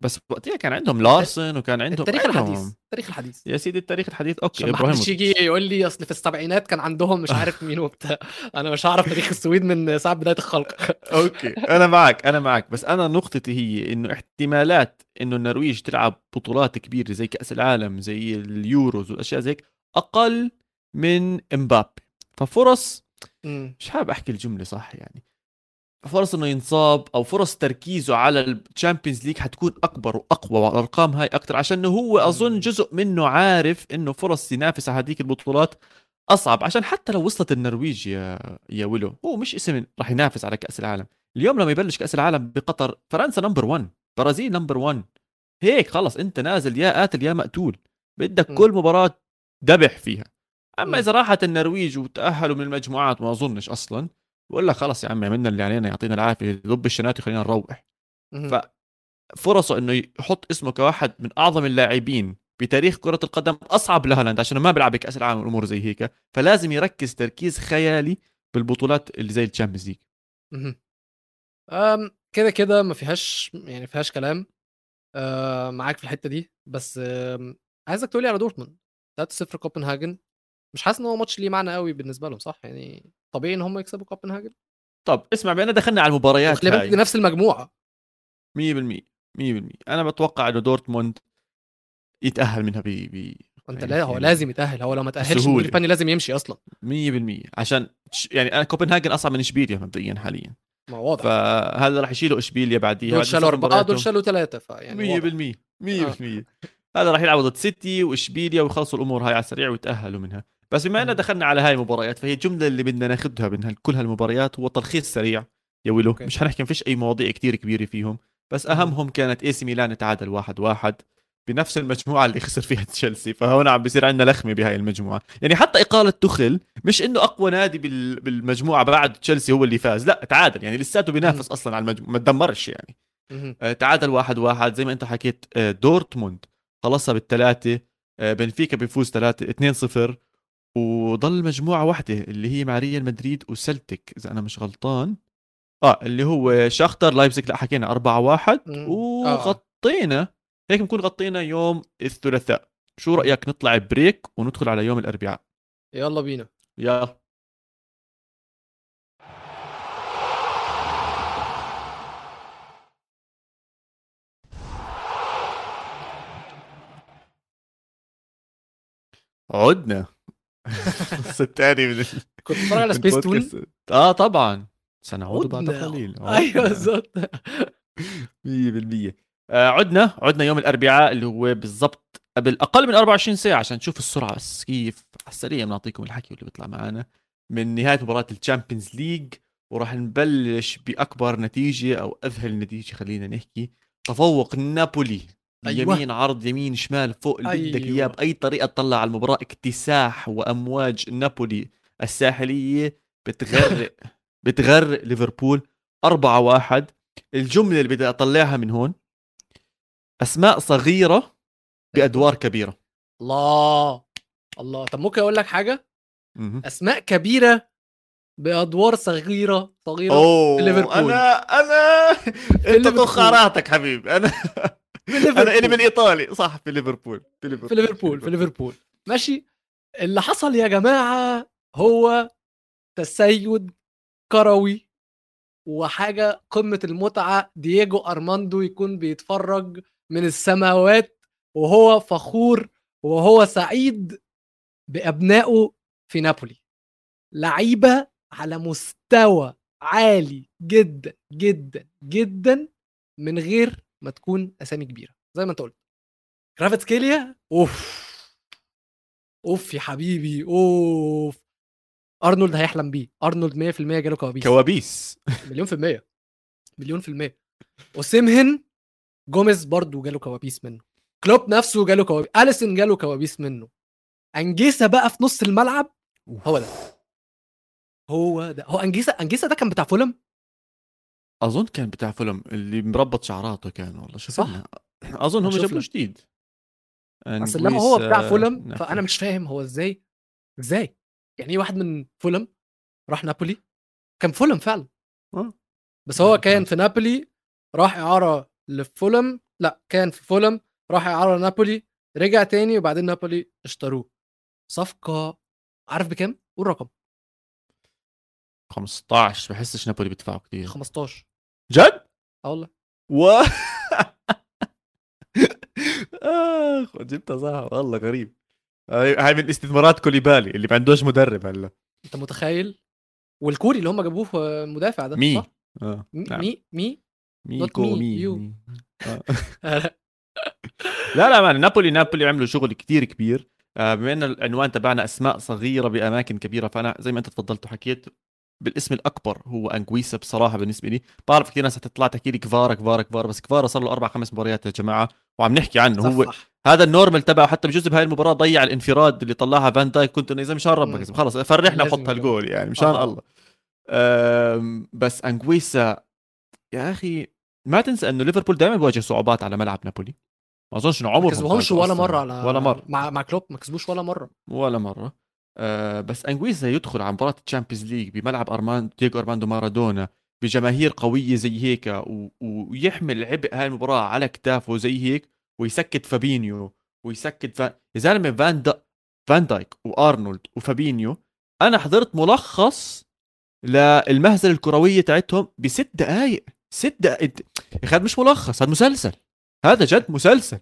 بس وقتها كان عندهم لارسن وكان عندهم التاريخ الحديث التاريخ الحديث. يا سيدي التاريخ الحديث. أوكي إبراهيم محدش يجي يقول لي أصل في السبعينات كان عندهم مش عارف مين وبتاع. أنا مش هعرف تاريخ السويد من ساعة بداية الخلق. أوكي أنا معك أنا معك. بس أنا نقطتي هي إنه احتمالات إنه النرويج تلعب بطولات كبيرة زي كأس العالم زي اليوروز والاشياء زي أقل من إمبابي. ففرص مش حابب أحكي الجملة صح يعني. فرص إنه ينصاب أو فرص تركيزه على ال Champions League حتكون أكبر وأقوى والأرقام هاي أكثر عشان هو أظن جزء منه عارف إنه فرص ينافس على هذيك البطولات أصعب عشان حتى لو وصلت النرويج يا يا ويلو هو مش اسم راح ينافس على كأس العالم. اليوم لما يبلش كأس العالم بقطر فرنسا number 1 برازيل number 1 هيك خلص أنت نازل يا قاتل يا مقتول بدك كل مباراة دبح فيها. أما إذا راحت النرويج وتأهلوا من المجموعات ما أظنش أصلا. بقول لك خلص يا عمي عملنا اللي علينا يعطينا العافية ضب الشنات وخلينا نروح. ففرصه إنه يحط اسمه كواحد من أعظم اللاعبين بتاريخ كرة القدم أصعب لهالاند عشان ما بيلعب بكأس العالم والأمور زي هيك فلازم يركز تركيز خيالي بالبطولات اللي زي ال Champions League. كده كده ما فيهاش يعني فيهاش كلام. معاك في الحتة دي بس عايزك تقولي على دورتموند. 3-0 كوبنهاجن. مش حاسس إن هو ماتش ليه معنى قوي بالنسبة لهم صح؟ يعني طبيعي إن هم يكسبوا كوبنهاجن طب اسمع بينا دخلنا على المباريات هاي. نفس المجموعة. 100% 100% أنا بتوقع إنه دورتموند يتأهل منها أنت يعني لا هو يعني لازم يتأهل هو لو ما تأهلش الفني لازم يمشي أصلا. 100% عشان يعني أنا كوبنهاجن اصعب من إشبيليا مبدئيا حاليا. ما واضح. فهذا راح يشيلوا إشبيليا بعديها دول شالوا أربعة دول. شالوا ثلاثة فيعني واضح. 100% 100% هذا راح يلعبوا ضد سيتي وإشبيليا ويخلصوا الأمور هاي على السريع ويتأهلوا منها. بس بما أننا. دخلنا على هاي المباريات فهي الجمله اللي بدنا ناخذها من كل هالمباريات هو تلخيص سريع يا ويلو أوكي. مش حنحكي فيش أي مواضيع كتير كبيرة فيهم بس. أهمهم كانت إي سي ميلان تعادل واحد واحد بنفس المجموعة اللي خسر فيها تشيلسي فهون عم بيصير عندنا لخمة بهاي المجموعة يعني حتى إقالة توخل مش إنه أقوى نادي بال- بالمجموعة بعد تشيلسي هو اللي فاز لا تعادل يعني لساته بينافس أصلا على المجموعة ما تدمرش يعني. آه، تعادل واحد واحد زي ما أنت حكيت آه، دورتموند خلصها بالثلاثة آه، بنفيكا بيفوز ثلاثة 2 0 وضل مجموعة واحدة اللي هي مع ريال مدريد وسلتك إذا أنا مش غلطان. آه اللي هو شاختر لايبزيج لا حكينا 4 1 مم. وغطينا هيك بنكون غطينا يوم الثلاثاء. شو رأيك نطلع بريك وندخل على يوم الأربعاء؟ يلا بينا. يلا. عدنا. النص الثاني من ال- كنت بتفرج على سبيس تون. آه طبعا. سنعود بعد. قليل. أيوه. بالظبط. 100% آه عدنا. عدنا يوم الأربعاء اللي هو بالضبط قبل أقل من 24 ساعة عشان تشوف السرعة. بس كيف؟ على السريع بنعطيكم الحكي اللي بيطلع معنا من نهاية مباراة ال Champions League وراح نبلش بأكبر نتيجة أو أذهل نتيجة خلينا نحكي. تفوق نابولي. أيوة. يمين عرض يمين شمال فوق اللي بدك أيوة. إياه بأي طريقة تطلع على المباراة اكتساح وأمواج نابولي الساحلية بتغرق بتغرق ليفربول 4 1 الجملة اللي بدي أطلعها من هون أسماء صغيرة بأدوار كبيرة الله الله طب ممكن أقول لك حاجة. أسماء كبيرة بأدوار صغيرة صغيرة أوه ليفربول. أنا أنا أنت. طخاراتك حبيبي أنا في. أنا إلي من إيطالي. صح في ليفربول. في ليفربول. في ليفربول في ليفربول. ماشي. اللي حصل يا جماعة هو تسيد كروي وحاجة قمة المتعة. دييجو أرماندو يكون بيتفرج من السماوات وهو فخور وهو سعيد بأبنائه في نابولي. لعيبة على مستوى عالي جدا جدا جدا من غير ما تكون أسامي كبيرة زي ما أنت قلت. كفاراتسخيليا؟ أوف. أوف يا حبيبي أوف. أرنولد هيحلم بيه أرنولد 100% جاله كوابيس. كوابيس. مليون في المية مليون في المية. أوسيمين جوميز برضو جاله كوابيس منه. كلوب نفسه جاله كوابيس أليسون جاله كوابيس منه. أنجيسا بقى في نص الملعب هو ده. هو ده. هو أنجيسا أنجيسا ده كان بتاع فولم؟ أظن كان بتاع فولم اللي مربط شعراته كان والله شوف صح. أظن هم جابوا. جديد بس لما هو بتاع أنجويس، فولم آه، فأنا مش فاهم هو إزاي إزاي يعني إيه واحد من فولم راح نابولي كان فولم فعلا آه. بس هو كان. في نابولي راح إعارة لفولم لا كان في فولم راح إعارة نابولي رجع تاني وبعدين نابولي اشتروه صفقة عارف بكام؟ قول رقم 15 بحسش نابولي بيدفعوا كثير 15 جد آه والله و آخ جبتها صح والله غريب هاي من استثمارات كوليبالي اللي ما عندوش مدرب هلا انت متخيل والكوري اللي هم جابوه مدافع ده مي صح؟ مي نعم. مي, مي؟ ميكو مي. مي. آه. لا لا مان نابولي نابولي عملوا شغل كتير كبير آه، بما إن العنوان تبعنا أسماء صغيرة بأماكن كبيرة فأنا زي ما أنت تفضلت وحكيت بالاسم الأكبر هو انجويسا بصراحة بالنسبة لي. بعرف كثير ناس حتطلع تحكي لي كفارا كفارا كفارا بس كفارا صار له أربع خمس مباريات يا جماعة وعم نحكي عنه. هو صفح. هذا ال normal تبعه حتى بجزء بهاي المباراة ضيع الانفراد اللي طلعها فان دايك. كنت إنه إذا مشان ربك خلص فرحنا وحط يجاوب. هالجول يعني مشان آه. الله. بس انجويسا يا أخي ما تنسى إنه ليفربول دائما بيواجه صعوبات على ملعب نابولي. ما أظنش إنه ما عمرهم كسبوهمش ولا. مرة على ولا مرة. مع مع كلوب ما كسبوش ولا مرة. ولا مرة. أه بس انجويسا يدخل على مباراة ال Champions League بملعب ارمان دييغو أرماندو مارادونا بجماهير قوية زي هيك و... ويحمل عبء هاي المباراة على كتافه زي هيك ويسكت فابينيو ويسكت فان يا زلمة فان دا... فان دايك وأرنولد وفابينيو. أنا حضرت ملخص للمهزلة الكروية تاعتهم بست دقائق ست دقائق هذا مش ملخص هذا مسلسل. هذا جد مسلسل.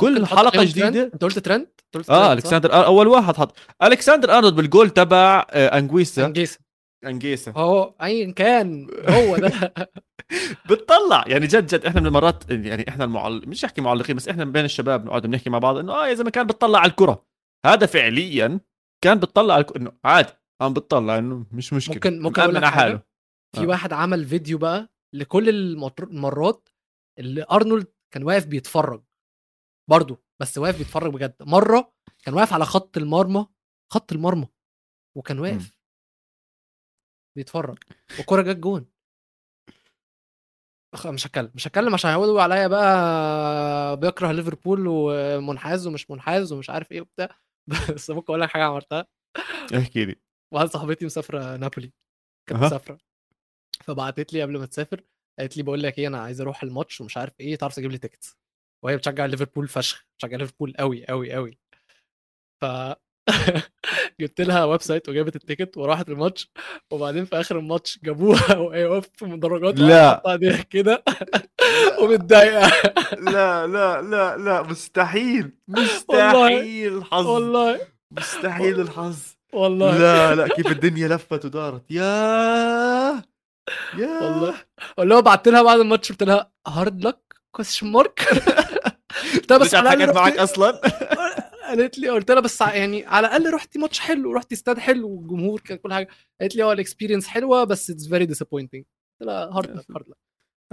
كل حلقة. جديدة. أنت قلت ترنت؟ آه؟ الكسندر آه أول واحد حط الكسندر أرنولد بالجول تبع آه أنجويسا. أنجيسا. أنجيسا. هو ايا كان هو ده. بتطلع. يعني جد جد إحنا من المرات يعني إحنا المعل... مش احكي معلقين بس إحنا بين الشباب نقعد بنحكي مع بعض إنه آه يا زلمة كان بتطلع على الكرة. هذا فعليا كان بتطلع على إنه عادي عم بتطلع إنه مش مشكلة. ممكن ممكن على حاله في آه. واحد عمل فيديو بقى لكل المرات اللي أرنولد كان واقف بيتفرج. برضه بس واقف بيتفرج بجد. مرة كان واقف على خط المرمى خط المرمى وكان واقف بيتفرج والكرة جت جون. مش هتكلم مش هتكلم عشان هيقولوا عليا بقى بيكره ليفربول ومنحاز ومش منحاز ومش عارف إيه وبتاع. بس ممكن أقول لك حاجة عملتها. احكي لي. واحدة صاحبتي مسافرة نابولي كانت. مسافرة. فبعتت لي قبل ما تسافر قالت لي بقول لك إيه أنا عايز أروح الماتش ومش عارف إيه تعرف تجيب لي ticket وهي بتشجع ليفربول فشخ بتشجع ليفربول قوي قوي قوي ف جبت لها website وجابت ال ticket وراحت الماتش وبعدين في آخر الماتش جابوها وهي واقفة في المدرجات لا. كده ومتضايقة. لا لا لا لا مستحيل مستحيل الحظ والله. مستحيل الحظ. والله. لا لا كيف الدنيا لفت ودارت. يا يا والله. والله هو بعت لها بعد الماتش قلت لها hard luck question mark قلت بس على معك رحتي- أصلا. قالت لي قلت لها بس يعني على الأقل رحتي ماتش حلو رحتي استاد حلو والجمهور كان كل حاجة. قالت لي آه ال experience حلوة بس it's very disappointing قلت لها hard luck hard luck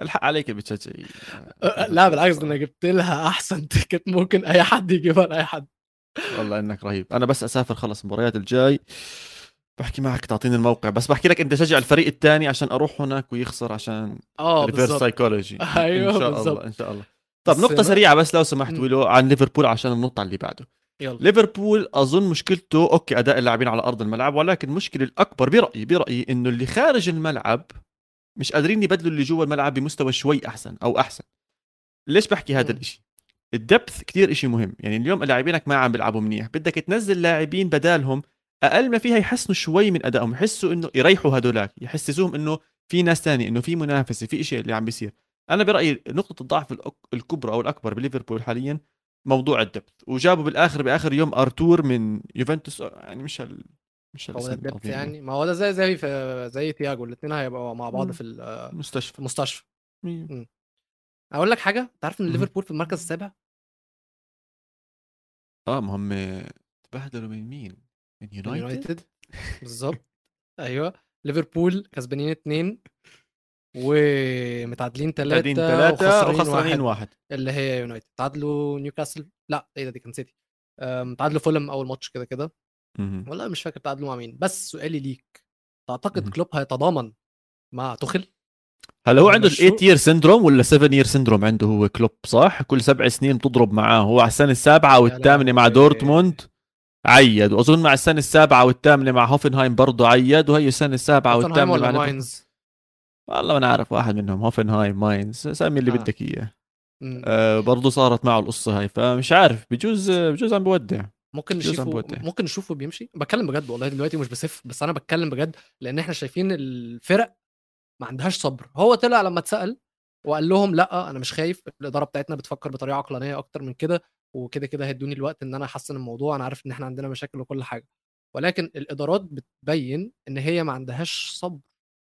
الحق عليك بتشجعي لا بالعكس أنا جبت لها أحسن ticket ممكن أي حد يجيبها لأي حد. والله إنك رهيب. أنا بس أسافر خلص المباريات الجاي. بحكي معك تعطيني الموقع. بس بحكي لك أنت شجع الفريق الثاني عشان أروح هناك ويخسر عشان آه reverse psychology أيوة إن شاء بالظبط. الله إن شاء الله. طب ما- سريعة بس لو سمحت مم. ويلو عن ليفربول عشان النقطة اللي بعده. يلا. ليفربول أظن مشكلته okay أداء اللاعبين على أرض الملعب ولكن المشكلة الأكبر برأيي برأيي إنه اللي خارج الملعب مش قادرين يبدلوا اللي جوا الملعب بمستوى شوي أحسن أو أحسن. ليش بحكي هذا. الإشي؟ الدبث كتير إشي مهم. يعني اليوم لاعبينك ما عم بيلعبوا منيح. بدك تنزل لاعبين بدالهم أقل ما فيها يحسنوا شوي من أدائهم يحسوا إنه يريحوا هدولاك يحسسوهم إنه في ناس تاني إنه في منافسة في اشي اللي عم بيصير أنا برأيي نقطة الضعف الكبرى أو الأكبر بليفربول حاليا موضوع الدبث وجابوا بالآخر بآخر يوم أرتور من يوفنتوس يعني مش هال مش هو الدبث يعني ما هو ده زي زي في زي تياجو الاثنين هيبقوا مع بعض. في ال- في مستشفى المستشفى مية. أقول لك حاجة انت عارف ان. ليفربول في المركز السابع آه ما هم تبهدلوا من مين؟ يونايتد؟ بالظبط. أيوه. ليفربول كسبانين اثنين ومتعادلين متعادلين ثلاثة ثلاثة وخسرانين واحد. واحد. اللي هي يونايتد تعادلوا نيوكاسل. لا إيه ده دي كان سيتي تعادلوا فولم أول ماتش كده كده. والله مش فاكر تعادلوا مع مين. بس سؤالي ليك تعتقد. كلوب هيتضامن مع توخل هلا هو عنده. 8 year syndrome ولا 7 year syndrome عنده هو كلوب صح؟ كل سبع سنين بتضرب معاه. هو على السنة السابعة أو يا الثامنة مع. دورتموند. عيد. وأظن مع السنة السابعة والثامنة مع هوفنهايم برضه عيد. وهي توتنهايم والثامنة ولا مع. ماينز؟ والله ما أنا عارف واحد منهم. هوفنهايم ماينز. سمي اللي آه. بدك إياه. آه برضه صارت معه القصة هاي. فمش عارف. بجوز بجوز عم بودع. ممكن نشوفه. ممكن نشوفه بيمشي. بتكلم بجد والله دلوقتي مش بسف بس أنا بتكلم بجد لأن إحنا شايفين الفرق ما عندهاش صبر. هو طلع لما اتسأل وقال لهم لأ أنا مش خايف. الإدارة بتاعتنا بتفكر بطريقة عقلانية أكتر من كده. وكده كده هيدوني الوقت إن أنا أحسن الموضوع أنا عارف إن إحنا عندنا مشاكل وكل حاجة. ولكن الإدارات بتبين إن هي ما عندهاش صبر.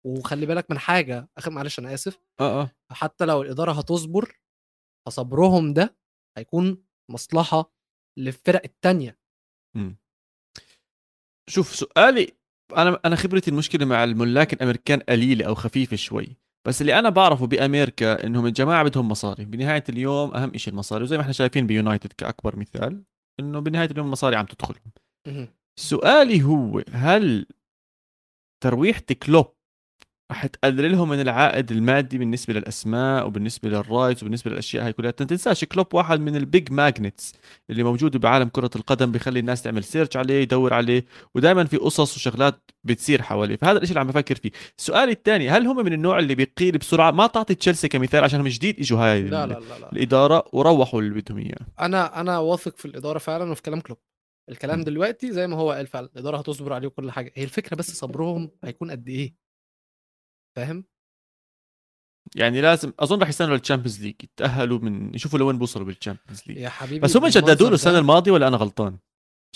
وخلي بالك من حاجة اخر معلش أنا آسف. آه آه. حتى لو الإدارة هتصبر فصبرهم ده هيكون مصلحة للفرق التانية. شوف سؤالي أنا أنا خبرتي المشكلة مع الملاك الأمريكان قليلة أو خفيفة شوي. بس اللي أنا بعرفه بأمريكا إنهم الجماعه بدهم مصاري. بنهاية اليوم أهم شيء المصاري. وزي ما إحنا شايفين بيونايتد كأكبر مثال إنه بنهاية اليوم المصاري عم مهم. سؤالي هو هل ترويحة كلوب رح تقلل لهم من العائد المادي بالنسبة للأسماء وبالنسبة لل rights وبالنسبة للأشياء هاي كلها. أنت تنساش كلوب واحد من ال big magnets اللي موجود بعالم كرة القدم بيخلي الناس تعمل search عليه يدور عليه ودائما في قصص وشغلات بتصير حواليه. فهذا الشيء اللي عم بفكر فيه. السؤال الثاني هل هم من النوع اللي بيقيل بسرعة؟ ما تعطي تشيلسي كمثال عشان هم جديد إجوا هاي لا لا لا لا. الإدارة وروحوا اللي بدهم إياه. أنا أنا واثق في الإدارة فعلا وفي كلام كلوب. الكلام. دلوقتي زي ما هو قال فعلا الإدارة هتصبر عليه وكل حاجة. هي الفكرة بس صبرهم هيكون قد إيه؟ فاهم؟ يعني لازم أظن رح يستنوا لل Champions League يتأهلوا من يشوفوا لوين بوصلوا بال Champions League يا حبيبي بس هم جددوا له السنة الماضية ولا أنا غلطان؟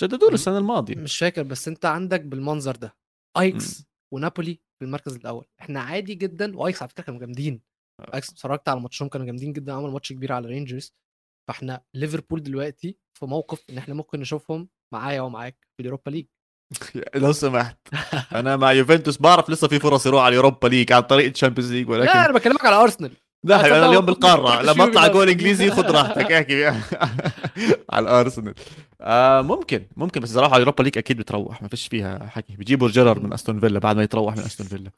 جددوا له م- السنة الماضية. مش فاكر بس أنت عندك بالمنظر ده أيكس ونابولي في المركز الأول. إحنا عادي جدا وأيكس على فكرة كانوا جامدين. أيكس اتفرجت على ماتشهم كانوا جامدين جدا عملوا ماتش كبير على رينجرز. فإحنا ليفربول دلوقتي في موقف إن إحنا ممكن نشوفهم معايا ومعاك في ال Europa League. لو سمحت. أنا مع يوفنتوس بعرف لسه في فرص يروح على ال Europa League عن طريق ال Champions League ولكن لا أنا بكلمك على أرسنال. لا أنا اليوم بالقارة. لما أطلع. جول إنجليزي خذ راحتك. احكي. على الارسنال آه ممكن ممكن بس صراحة ال Europa League أكيد بتروح. ما فيش فيها حكي. بيجيبوا جيرار من أستون فيلا بعد ما يتروح من أستون فيلا.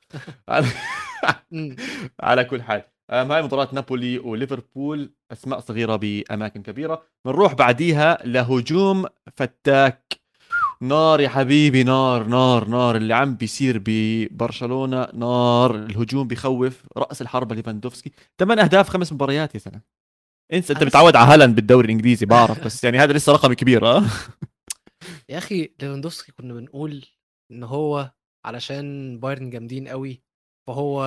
على كل حال. هاي مباراة نابولي وليفربول أسماء صغيرة بأماكن كبيرة. بنروح بعديها لهجوم فتاك. نار يا حبيبي نار نار نار. اللي عم بيصير ببرشلونة نار. الهجوم بخوف رأس الحربة ليفاندوفسكي. ثمان أهداف خمس مباريات يا سلام. انسى انت متعود على هالاند بالدوري الإنجليزي بعرف. بس يعني هذا لسه رقم كبير آه. يا أخي ليفاندوفسكي كنا بنقول إن هو علشان بايرن جامدين قوي فهو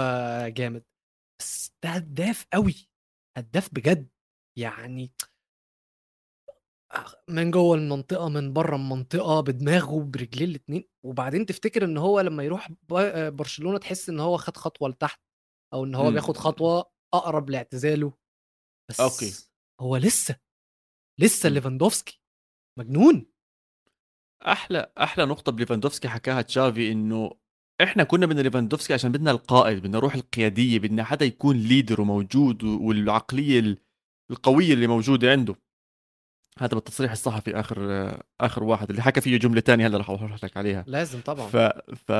جامد. بس ده هداف قوي هداف بجد. يعني من جوه المنطقة من بره المنطقة بدماغه برجليه الاتنين وبعدين تفتكر إن هو لما يروح برشلونة تحس إن هو خد خطوة لتحت أو إن هو مم. بياخد خطوة أقرب لاعتزاله بس okay. هو لسه لسه مم. ليفاندوفسكي مجنون أحلى أحلى نقطة بليفاندوفسكي حكاها تشافي إنه إحنا كنا بدنا ليفاندوفسكي عشان بدنا القائد بدنا روح القيادية بدنا حدا يكون leader وموجود والعقلية ال- القوية اللي موجودة عنده هذا بالتصريح الصحفي آخر آخر واحد اللي حكى فيه جملة تانية هلا رح أروح لك عليها. لازم طبعا. ف ف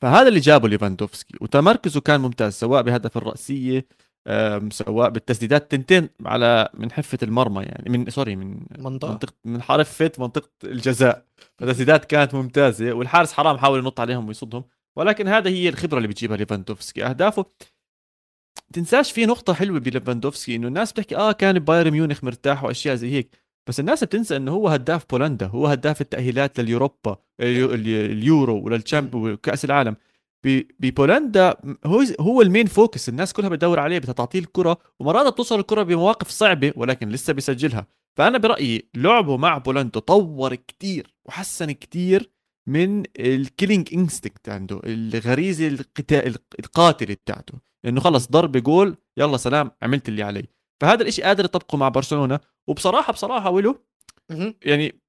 فهذا اللي جابه ليفاندوفسكي. وتمركزه كان ممتاز سواء بهدف الرأسية أم، سواء بالتسديدات. تنتين على من حفة المرمى يعني من سوري من منطقة. منطقة من حرفة منطقة الجزاء. فالتسديدات كانت ممتازة والحارس حرام حاول ينط عليهم ويصدهم ولكن هذا هي الخبرة اللي بتجيبها ليفاندوفسكي. أهدافه تنساش في نقطة حلوة بليفاندوفسكي إنه الناس بتحكي آه كان بايرن ميونخ مرتاح وأشياء زي هيك. بس الناس بتنسى إنه هو هداف بولندا هو هداف التأهيلات لل Europa اليو- ال- اليورو ولل champ وكأس العالم. ببولندا هو هو ال main focus. الناس كلها بتدور عليه بدها تعطيه الكرة ومرات بتوصل الكرة بمواقف صعبة ولكن لسه بيسجلها. فأنا برأيي لعبه مع بولندا طور كتير وحسن كتير. من ال killing instinct عنده الغريزة القتا... القاتلة بتاعته. إنه خلص ضربة جول يلا سلام عملت اللي علي. فهذا الإشي قادر يطبقه مع برشلونة. وبصراحة بصراحة ولو. يعني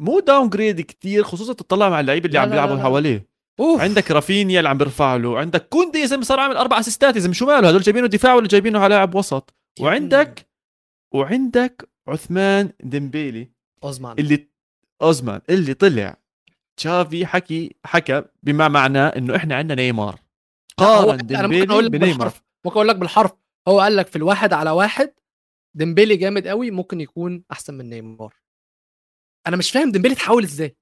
مو downgrade كتير خصوصا تطلع مع اللعيبة اللي لا عم بيلعبوا. حواليه. أوف. عندك رافينيا اللي عم بيرفع له. عندك كوندي يا زلمة صار عامل أربع اسيستات يا زلمة. شو ماله؟ هدول جايبينه دفاع ولا جايبينه على لاعب وسط؟ وعندك وعندك عثمان ديمبيلي أوزمان. اللي أوزمان اللي طلع تشافي حكي حكى بما معناه إنه إحنا عندنا نيمار. قارن لك بنيمار. بالحرف ممكن أقول لك بالحرف. هو قال لك في الواحد على واحد ديمبيلي جامد قوي ممكن يكون أحسن من نيمار. أنا مش فاهم ديمبيلي اتحول إزاي.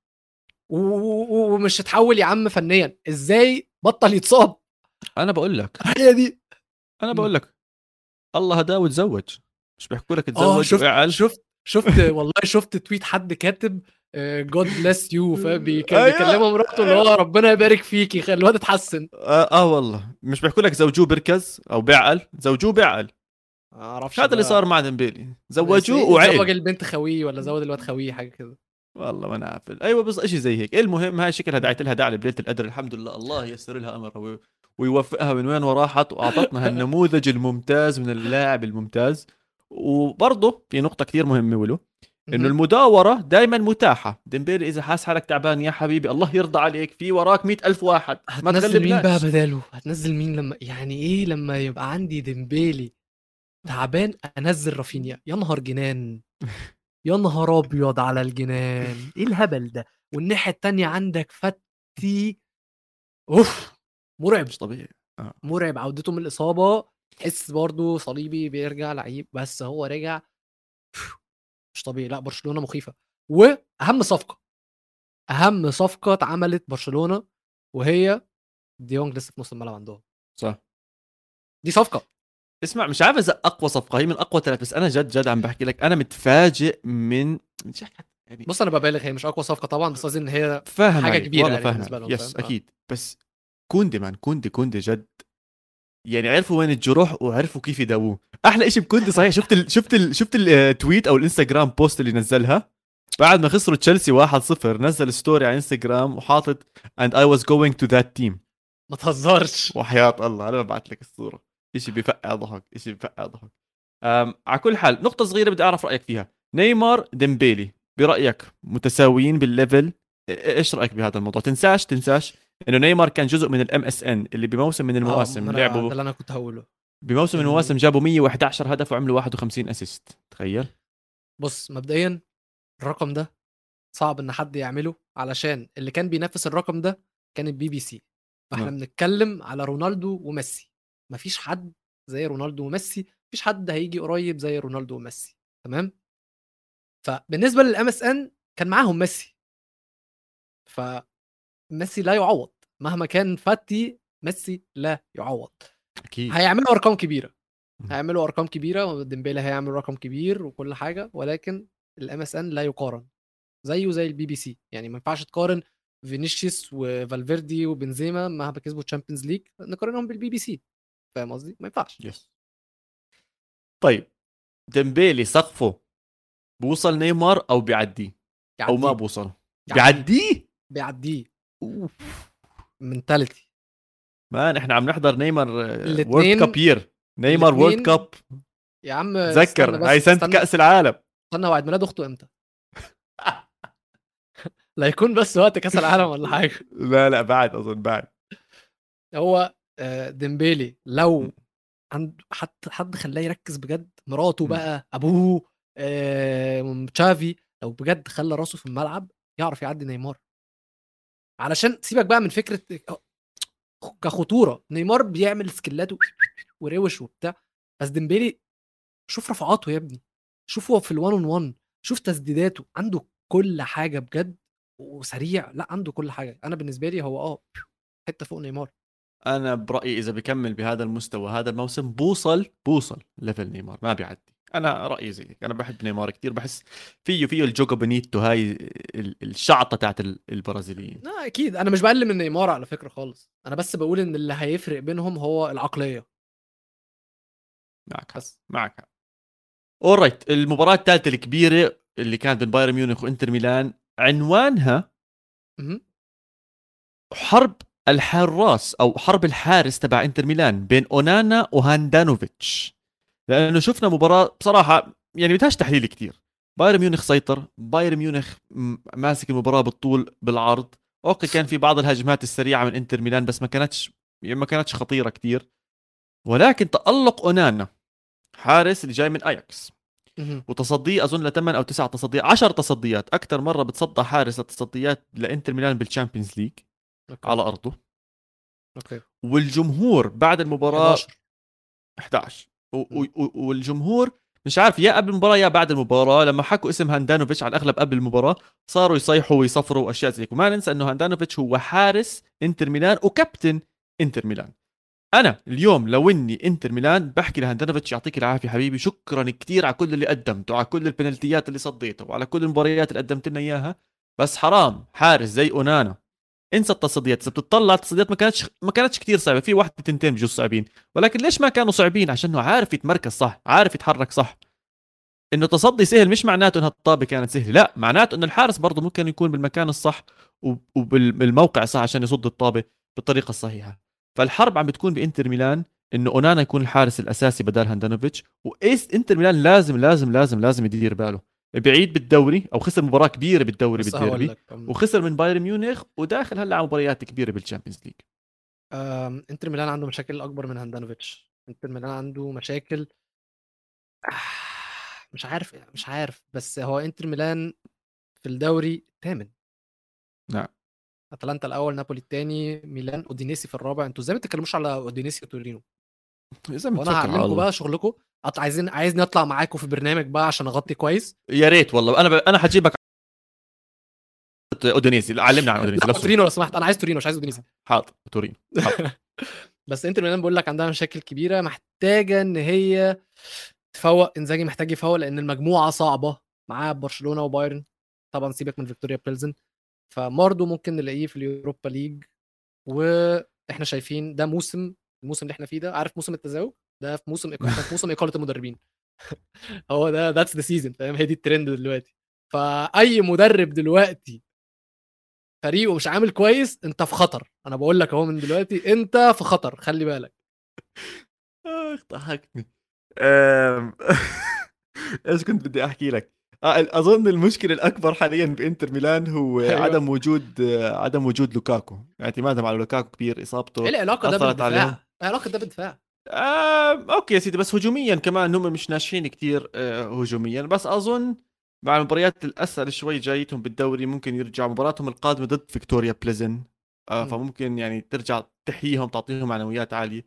ومش اتحول يا عم فنيا. إزاي بطل يتصاب؟ أنا بقول لك. هي دي. أنا. بقول لك. الله هداه وتزوج مش بيحكوا لك آه تزوج شفت شفت شفت والله شفت tweet حد كاتب God bless you. بيكلمها مراته اللي هو ربنا يبارك فيكي خلي الواد اتحسن آه, آه والله. مش بيحكوا لك زوجوه بركز أو بعقل زوجوه بعقل أعرفش هذا اللي. صار مع ديمبيلي. زوجوه إيه، وعقل زوج البنت خويه ولا زود الواد خويه حاجة كده. والله ما أنا عارف أيوه بس شيء زي هيك. المهم هاي شكلها دعيت لها داعي ليله القدر. الحمد لله. الله ييسر لها أمرها وي- ويوفقها من وين وراحت. وأعطتنا هالنموذج الممتاز من اللاعب الممتاز. وبرضه في نقطة كثير مهمة ولو. إنه مهم. المداورة دائما متاحة. ديمبيلي إذا حاس حالك تعبان يا حبيبي الله يرضى عليك. في وراك مئة ألف واحد. ما هتنزل مين بقى بداله؟ هتنزل مين لما يعني إيه لما يبقى عندي ديمبيلي تعبان؟ أنزل رافينيا. يا نهار جنان. يا نهار أبيض على الجنان. إيه الهبل ده؟ والناحية التانية عندك فتي. أوف! مرعب. مش طبيعي. مرعب. عودته من الإصابة. تحس برضه صليبي بيرجع لعيب بس هو رجع. مش طبيعي لأ برشلونة مخيفة. وأهم صفقة أهم صفقة اتعملت برشلونة وهي ديونج لسه في نص الملعب عندهم. صح. دي صفقة. اسمع مش عارف إذا أقوى صفقة هي من أقوى ثلاث بس أنا جد جد عم بحكي لك أنا متفاجئ من مش يعني بص أنا ببالغ هي مش أقوى صفقة طبعا بس قصدي إن هي فاهم كبيرة والله يعني فاهم بالنسبة عليك. لهم، يس فاهم؟ أكيد. بس كوندي man كوندي كوندي جد يعني عرفوا وين الجروح وعرفوا كيف يداووه. أحلى شيء بكوندي صحيح شفت ال شفت ال شفت ال tweet أو الإنستغرام post اللي نزلها؟ بعد ما خسروا تشيلسي 1-0 نزل story على إنستغرام وحاطط and I was going to that team. ما تهزرش. وحياة الله أنا ببعث لك الصورة. شيء بفقع ضحك شيء بفقع ضحك. على كل حال نقطة صغيرة بدي أعرف رأيك فيها. نيمار ديمبيلي برأيك متساويين بال level؟ إيش رأيك بهذا الموضوع؟ تنساش؟ تنساش؟ إنه نيمار كان جزء من ال MSN اللي بموسم من المواسم آه لعبوا اللي أنا كنت هقوله. بموسم من المواسم جابوا 111 هدف وعملوا 51 assist تخيل. بص مبدئيا الرقم ده صعب إن حد يعمله علشان اللي كان بينافس الرقم ده كان البي بي سي فإحنا نعم. بنتكلم على رونالدو وميسي. مفيش حد زي رونالدو وميسي. مفيش حد هيجي قريب زي رونالدو وميسي. تمام؟ فبالنسبة لل MSN كان معاهم ميسي. ف ميسي لا يعوض. مهما كان فاتي ميسي لا يعوض. أكيد. هيعملوا أرقام كبيرة. هيعملوا أرقام كبيرة وديمبيلي هيعمل رقم كبير وكل حاجة ولكن ال MSN لا يقارن. زيه زي البي بي سي يعني ما ينفعش تقارن فينيسيوس وفالفيردي وبنزيما مهما كسبوا Champions League نقارنهم بالبي بي سي فاهم قصدي؟ ما ينفعش. yes طيب ديمبيلي سقفه بوصل نيمار أو بيعديه؟ أو ما. بوصل يعديه. بيعديه؟ بيعديه. mentality man إحنا عم نحضر نيمار و World Cup year نيمار و World Cup يا عم تذكر هاي سنة كأس العالم. استنى هو عيد ميلاد أخته إمتى؟ لا يكون بس وقت كأس العالم ولا حاجة. لا لا بعد أظن بعد. هو آه، ديمبيلي لو عند حد حد خلاه يركز بجد مراته. بقى أبوه آه، تشافي لو بجد خلى راسه في الملعب يعرف يعدي نيمار. علشان سيبك بقى من فكرة كخطورة. نيمار بيعمل سكيلات و- وروش وبتاع. بس ديمبيلي شوف رفعاته يا ابني. شوف هو في ال one on one شوف تسديداته. عنده كل حاجة بجد وسريع. لا عنده كل حاجة. أنا بالنسبة لي هو آه حتة فوق نيمار. أنا برأيي إذا بكمل بهذا المستوى هذا الموسم بوصل بوصل level نيمار ما بيعدي. أنا رأيي زي أنا بحب نيمار كثير بحس فيه فيه الجوجو بنيتو هاي ال- الشعطة تاعت ال- البرازيليين. لا أكيد. أنا مش بقلل من نيمار على فكرة خالص. أنا بس بقول إن اللي هيفرق بينهم هو العقلية. معك حق. بس. معك حق. alright المباراة الثالثة الكبيرة اللي كانت بين بايرن ميونخ وإنتر ميلان عنوانها مهم. حرب الحراس أو حرب الحارس تبع إنتر ميلان بين أونانا وهاندانوفيتش. لأنه شفنا مباراة بصراحة يعني بدهاش تحليل كتير. بايرن ميونخ سيطر بايرن ميونخ ماسك المباراة بالطول بالعرض. okay كان في بعض الهجمات السريعة من إنتر ميلان بس ما كانتش يعني ما كانتش خطيرة كتير. ولكن تألق أونانا حارس اللي جاي من أياكس. وتصديه أظن لثمان أو تسع تصديات 10 تصديات. أكثر مرة بتصدى حارس التصديات لإنتر ميلان بال Champions League. على أرضه. okay. والجمهور بعد المباراة 11 11 و- و- و- والجمهور مش عارف يا قبل المباراة يا بعد المباراة. لما حكوا اسم هاندانوفيتش على الأغلب قبل المباراة صاروا يصيحوا ويصفروا وأشياء زي هيك وما ننسى إنه هاندانوفيتش هو حارس إنتر ميلان وكابتن إنتر ميلان. أنا اليوم لو إني إنتر ميلان بحكي لهاندانوفيتش يعطيك العافية حبيبي. شكرا كثير على كل اللي قدمته على كل البنالتيات اللي صديتها وعلى كل المباريات اللي قدمت لنا إياها. بس حرام حارس زي أونانا. انسى التصديات. إذا بتطلع التصديات ما كانتش ما كانتش كثير صعبة. في واحدة تنتين بجوز صعبين. ولكن ليش ما كانوا صعبين؟ عشان عارف يتمركز صح عارف يتحرك صح. إنه تصدي سهل مش معناته إنها الطابه كانت سهله لا معناته إنه الحارس برضه ممكن يكون بالمكان الصح وبالموقع الصح عشان يصد الطابة بالطريقة الصحيحة. فالحرب عم بتكون بإنتر ميلان إنه أونانا يكون الحارس الأساسي بدال هاندانوفيتش. وايس إنتر ميلان لازم لازم لازم لازم يدير باله. بعيد بالدوري أو خسر مباراة كبيرة بالدوري بالديربي وخسر من بايرن ميونخ وداخل هلأ على مباريات كبيرة بال Champions League. إنتر ميلان عنده مشاكل أكبر من هاندانوفيتش. إنتر ميلان عنده مشاكل مش عارف مش عارف بس هو إنتر ميلان في الدوري الثامن. نعم. أتلانتا الأول نابولي الثاني ميلان أودينيسي في الرابع. أنتوا إزاي ما بتتكلموش على أودينيسي وتورينو؟ اذا وأنا على هعلمكم. بقى شغلكم عايزين عايزني أطلع معاكم في برنامج بقى عشان أغطي كويس؟ يا ريت والله. أنا ب... أنا حجيبك أودينيسي علمنا عن أودينيسي لا لو تورينو لو سمحت. أنا عايز تورينو مش عايز أودينيسي. حاضر تورين بس انتر ميلان بقول لك عندها مشاكل كبيرة محتاجة إن هي تفوق. إنزاجي محتاج يفوق لأن المجموعة صعبة. معاه برشلونة وبايرن. طبعا سيبك من فيكتوريا بيلزن. فبرضو ممكن نلاقيه في ال Europa League. وإحنا شايفين ده موسم الموسم اللي إحنا فيه ده. عارف موسم التزاوج؟ ده في موسم إق... في موسم اقاله المدربين. هو ده that's the season فاهم؟ هي دي الترند دلوقتي. فأي مدرب دلوقتي فريقه مش عامل كويس أنت في خطر. أنا بقول لك أهو من دلوقتي أنت في خطر خلي بالك. اخ ضحكني أم... إيش كنت بدي أحكي لك؟ آه، أظن المشكلة الأكبر حاليا بإنتر ميلان هو أيوة. عدم وجود عدم وجود لوكاكو. اعتمادهم على لوكاكو كبير إصابته إيه العلاقة ده. بالدفاع؟ العلاقة ده بالدفاع. آه، okay يا سيدي بس هجوميا كمان هم مش ناشئين كتير آه، هجوميا. بس أظن مع المباريات الأسهل شوي جايتهم بالدوري ممكن يرجع مباراتهم القادمة ضد فيكتوريا بليزن آه. فممكن يعني ترجع تحييهم تعطيهم معنويات عالية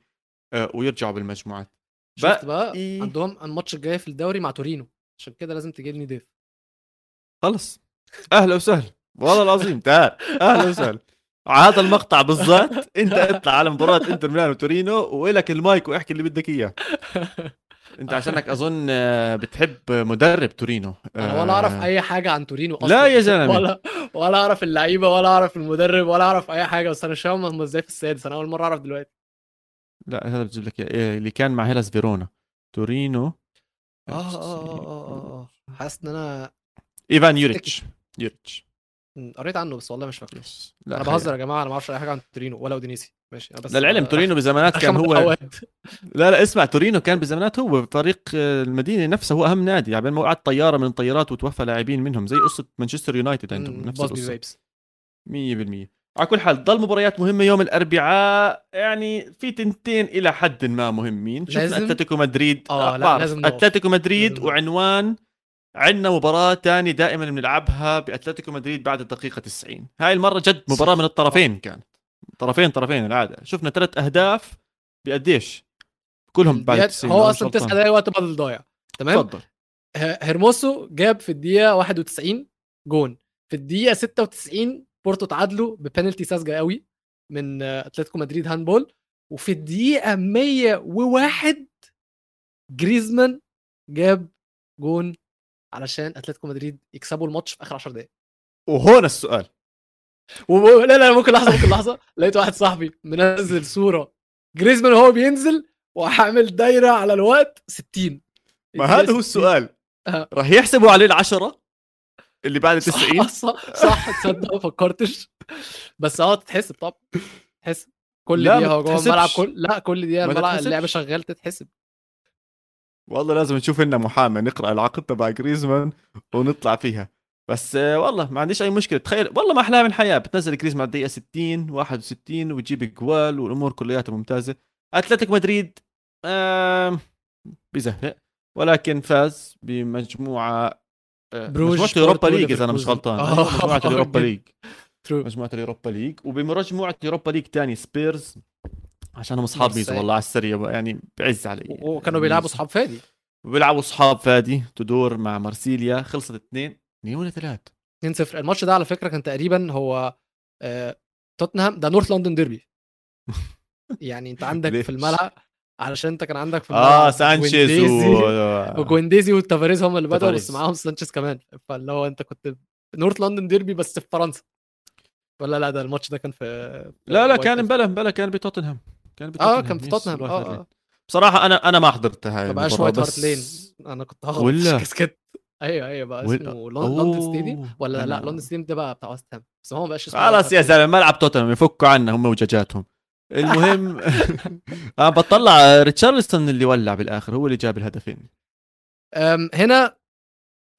آه ويرجعوا بالمجموعات. شفت بقى إيه؟ عندهم الماتش الجاي في الدوري مع تورينو عشان كده لازم تجي لي ضيف. خلص. أهلا وسهلا. والله العظيم تعال. أهلا وسهلا. هذا المقطع بالذات انت اطلع على مباراة انتر ميلان وتورينو وإلك المايك واحكي اللي بدك إياه. انت عشانك أظن آه، بتحب مدرب تورينو. أنا ولا أعرف آه، أي حاجة عن تورينو أصلا. لا يا زلمة. ولا ولا أعرف اللعيبة ولا أعرف المدرب ولا أعرف أي حاجة. بس أنا مش فاهم هم إزاي في السادس. أنا أول مرة أعرف دلوقتي. لا هذا بجيب لك. إيه، اللي كان مع هيلاس فيرونا. تورينو. آه آه آه آه آه حاسس إن أنا إيفان يوريتش. يوريتش. قريت عنه بس والله مش فاكره. لا أنا. بهزر يا جماعة أنا ما أعرفش أي حاجة عن تورينو ولا أودينيسي ماشي بس للعلم تورينو بزمانات كان هو. لا لا اسمع تورينو كان بزمانات هو فريق آه، المدينة نفسها هو أهم نادي يعني ما وقعت طيارة من الطيارات وتوفى لاعبين منهم زي قصه مانشستر يونايتد عندهم نفس القصة vibes 100% على كل حال ضل مباريات مهمة يوم الأربعاء يعني في تنتين إلى حد ما مهمين شفنا أتلتيكو مدريد آه، لا،. لازم. أتلتيكو مدريد لازم. وعنوان عندنا مباراة تانية دائما بنلعبها بأتلتيكو مدريد بعد الدقيقة 90 هاي المرة جد مباراة من الطرفين كانت. طرفين طرفين العادة. شفنا ثلاث أهداف بقديش؟ كلهم بعد الدقيقة- 90 هو أصلا تسع غلطان. دقايق وقت بدل ضايع تمام؟ تفضل. ه- هيرموسو جاب في الدقيقة 91 جون. في الدقيقة 96 بورتو تعادلوا ببنالتي ساذجة قوي من أتلتيكو مدريد handball. وفي الدقيقة 101 جريزمان جاب جون علشان أتلتيكو مدريد يكسبوا الماتش في آخر 10 دقائق وهون السؤال. و... لا لا ممكن لحظة ممكن لحظة. لقيت واحد صاحبي منزل صورة. جريزمان وهو بينزل وعامل دايرة على الوقت 60 ما هذا هو السؤال. آه. راح يحسبوا عليه العشرة اللي بعد 90 صح صح, صح. تصدق ما فكرتش. بس آه تتحسب طبعا. تتحسب. كل دقيقة هو جوه. الملعب كل لا كل دقيقة الملعب. اللعبة شغال تتحسب. والله لازم نشوف لنا محامي نقرأ العقد تبع جريزمان ونطلع فيها. بس آه، والله ما عنديش أي مشكلة. تخيل والله ما احلام الحياة بتنزل جريزمان على الدقيقة 60 61 وتجيب جوال والأمور كلياتها ممتازة. اتلتيك مدريد آه بزهق ولكن فاز بمجموعة آه، بروج مجموعة اليوروبا ليج إذا أنا مش. غلطان. آه، مجموعة اليوروبا. ليج. مجموعة اليوروبا ليج. وبمجموعة اليوروبا ليج تاني سبيرز. عشان هم أصحاب ميزو. والله على السريع يعني بعز علي. وكانوا بيلعبوا أصحاب فادي. وبيلعبوا أصحاب فادي تدور مع مارسيليا خلصت اثنين اثنين ولا ثلاث. 2-0 الماتش ده على فكرة كان تقريبا هو آه، توتنهام ده نورث لندن ديربي. يعني أنت عندك؟ في الملعب علشان أنت كان عندك في آه سانشيز و... وجوينديزي والتافاريز هم اللي بدأوا. بس معاهم سانشيز كمان. فاللي هو أنت كنت نورث لندن ديربي بس في فرنسا. ولا لا ده الماتش ده كان في لا لا كان. امبلا امبلا كان بتوتنهام. كان آه بتوتنهام كان في توتنهام آه لين. آه. بصراحة أنا أنا ما حضرت هاي ما بقاش المباراة، وايت هارت بس- لين. أنا كنت هاخد ولا؟ كاسكت أيوه أيوه بقى اسمه لون- لندن أوه، stadium ولا لا لندن stadium ده بقى بتاع وست هام. بس هو ما بقاش اسمه خلاص يا زلمة ملعب توتنهام يفكوا عنا هم وجاجاتهم. المهم أنا بطلع ريتشارلسون اللي ولع بالآخر هو اللي جاب الهدفين. هنا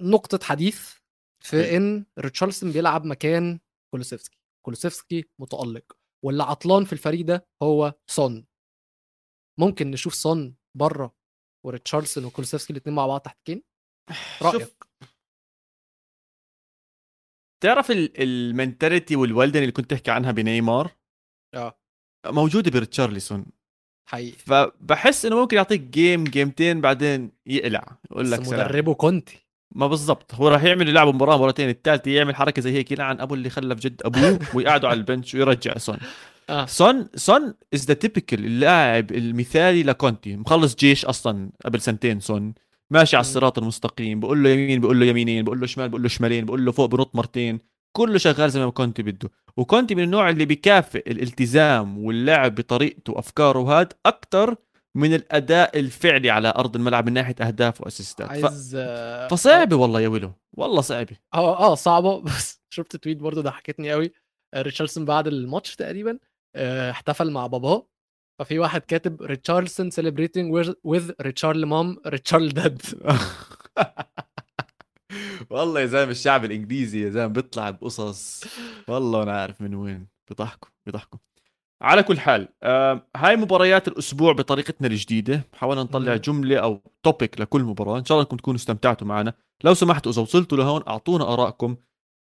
نقطة حديث في حلو. إن ريتشارلسون بيلعب مكان كولوسيفسكي. كولوسيفسكي متألق. واللي عطلان في الفريق ده هو سون. ممكن نشوف سون بره وريتشارلسون وكولوسيفسكي الاثنين مع بعض تحت كين؟ شوف. تعرف ال- mentality والولدنة اللي كنت تحكي عنها بنيمار؟ آه. موجودة بريتشارلسون حقيقي. فبحس إنه ممكن يعطيك game جيمتين بعدين يقلع. يقول لك بس مدربه كونتي. ما بالضبط. هو راح يعمل يلعب مباراة مرتين الثالثه يعمل حركة زي هيك يلعن أبو اللي خلف جد أبوه ويقعدوا على البنش ويرجع سون. آه. سون سون is the typical اللاعب المثالي لكونتي. مخلص جيش أصلا قبل سنتين سون. ماشي على. الصراط المستقيم بقول له يمين بقول له يمينين بقول له شمال بقول له شمالين بقول له فوق بنط مرتين. كله شغال زي ما كونتي بده. وكونتي من النوع اللي بيكافئ الالتزام واللعب بطريقته وافكاره وهذا أكثر من الأداء الفعلي على أرض الملعب من ناحية أهداف وأسيستات. ف... عايز آه، فصعبه والله يا ويلو. والله صعبه آه آه صعبة. بس شفت تويت برضه ضحكتني قوي آه، ريتشاردسون بعد الماتش تقريبا آه، احتفل مع باباه. ففي واحد كاتب ريتشاردسون celebrating with ريتشارل مام ريتشارل داد والله يا زلمة الشعب الإنجليزي يا زلمة بيطلع بقصص. والله أنا عارف من وين. بيضحكوا بيضحكوا. على كل حال آه هاي مباريات الأسبوع بطريقتنا الجديدة حاولنا نطلع. جملة أو توبيك لكل مباراة إن شاء الله انكم تكونوا استمتعتوا معنا. لو سمحتوا إذا وصلتوا لهون أعطونا آرائكم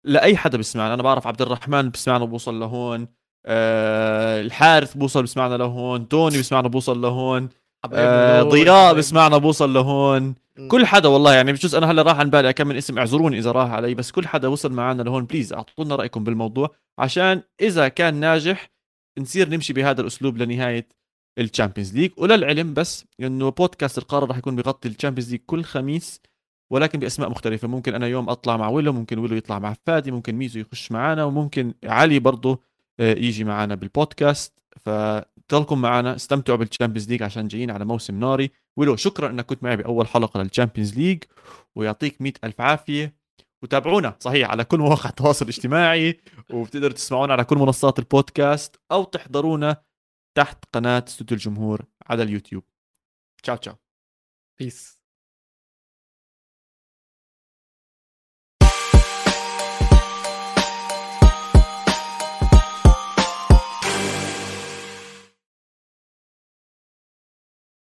لأي حدا بيسمعنا. أنا بعرف عبد الرحمن بيسمعنا بوصل لهون آه الحارث بوصل بيسمعنا لهون توني بيسمعنا بوصل لهون آه ضياء بيسمعنا بوصل لهون. كل حدا والله يعني بجوز أنا هلأ راح عن بالي كم من اسم اعذروني إذا راح علي بس كل حدا وصل معنا لهون please أعطونا رأيكم بالموضوع عشان إذا كان ناجح نصير نمشي بهذا الأسلوب لنهاية ال Champions League. وللعلم بس إنه بودكاست القاره راح يكون بيغطي ال Champions League كل خميس ولكن بأسماء مختلفة. ممكن أنا يوم أطلع مع ويلو ممكن ويلو يطلع مع فادي ممكن ميزو يخش معنا وممكن علي برضه آه، يجي معنا بالبودكاست. فتضلكم معنا استمتعوا بال Champions League عشان جايين على موسم ناري. ويلو شكرا إنك كنت معي بأول حلقة لل Champions League ويعطيك مئة ألف عافية. وتابعونا صحيح على كل مواقع التواصل الاجتماعي وبتقدروا تسمعونا على كل منصات البودكاست أو تحضرونا تحت قناة استوديو الجمهور على اليوتيوب. تشاو تشاو. peace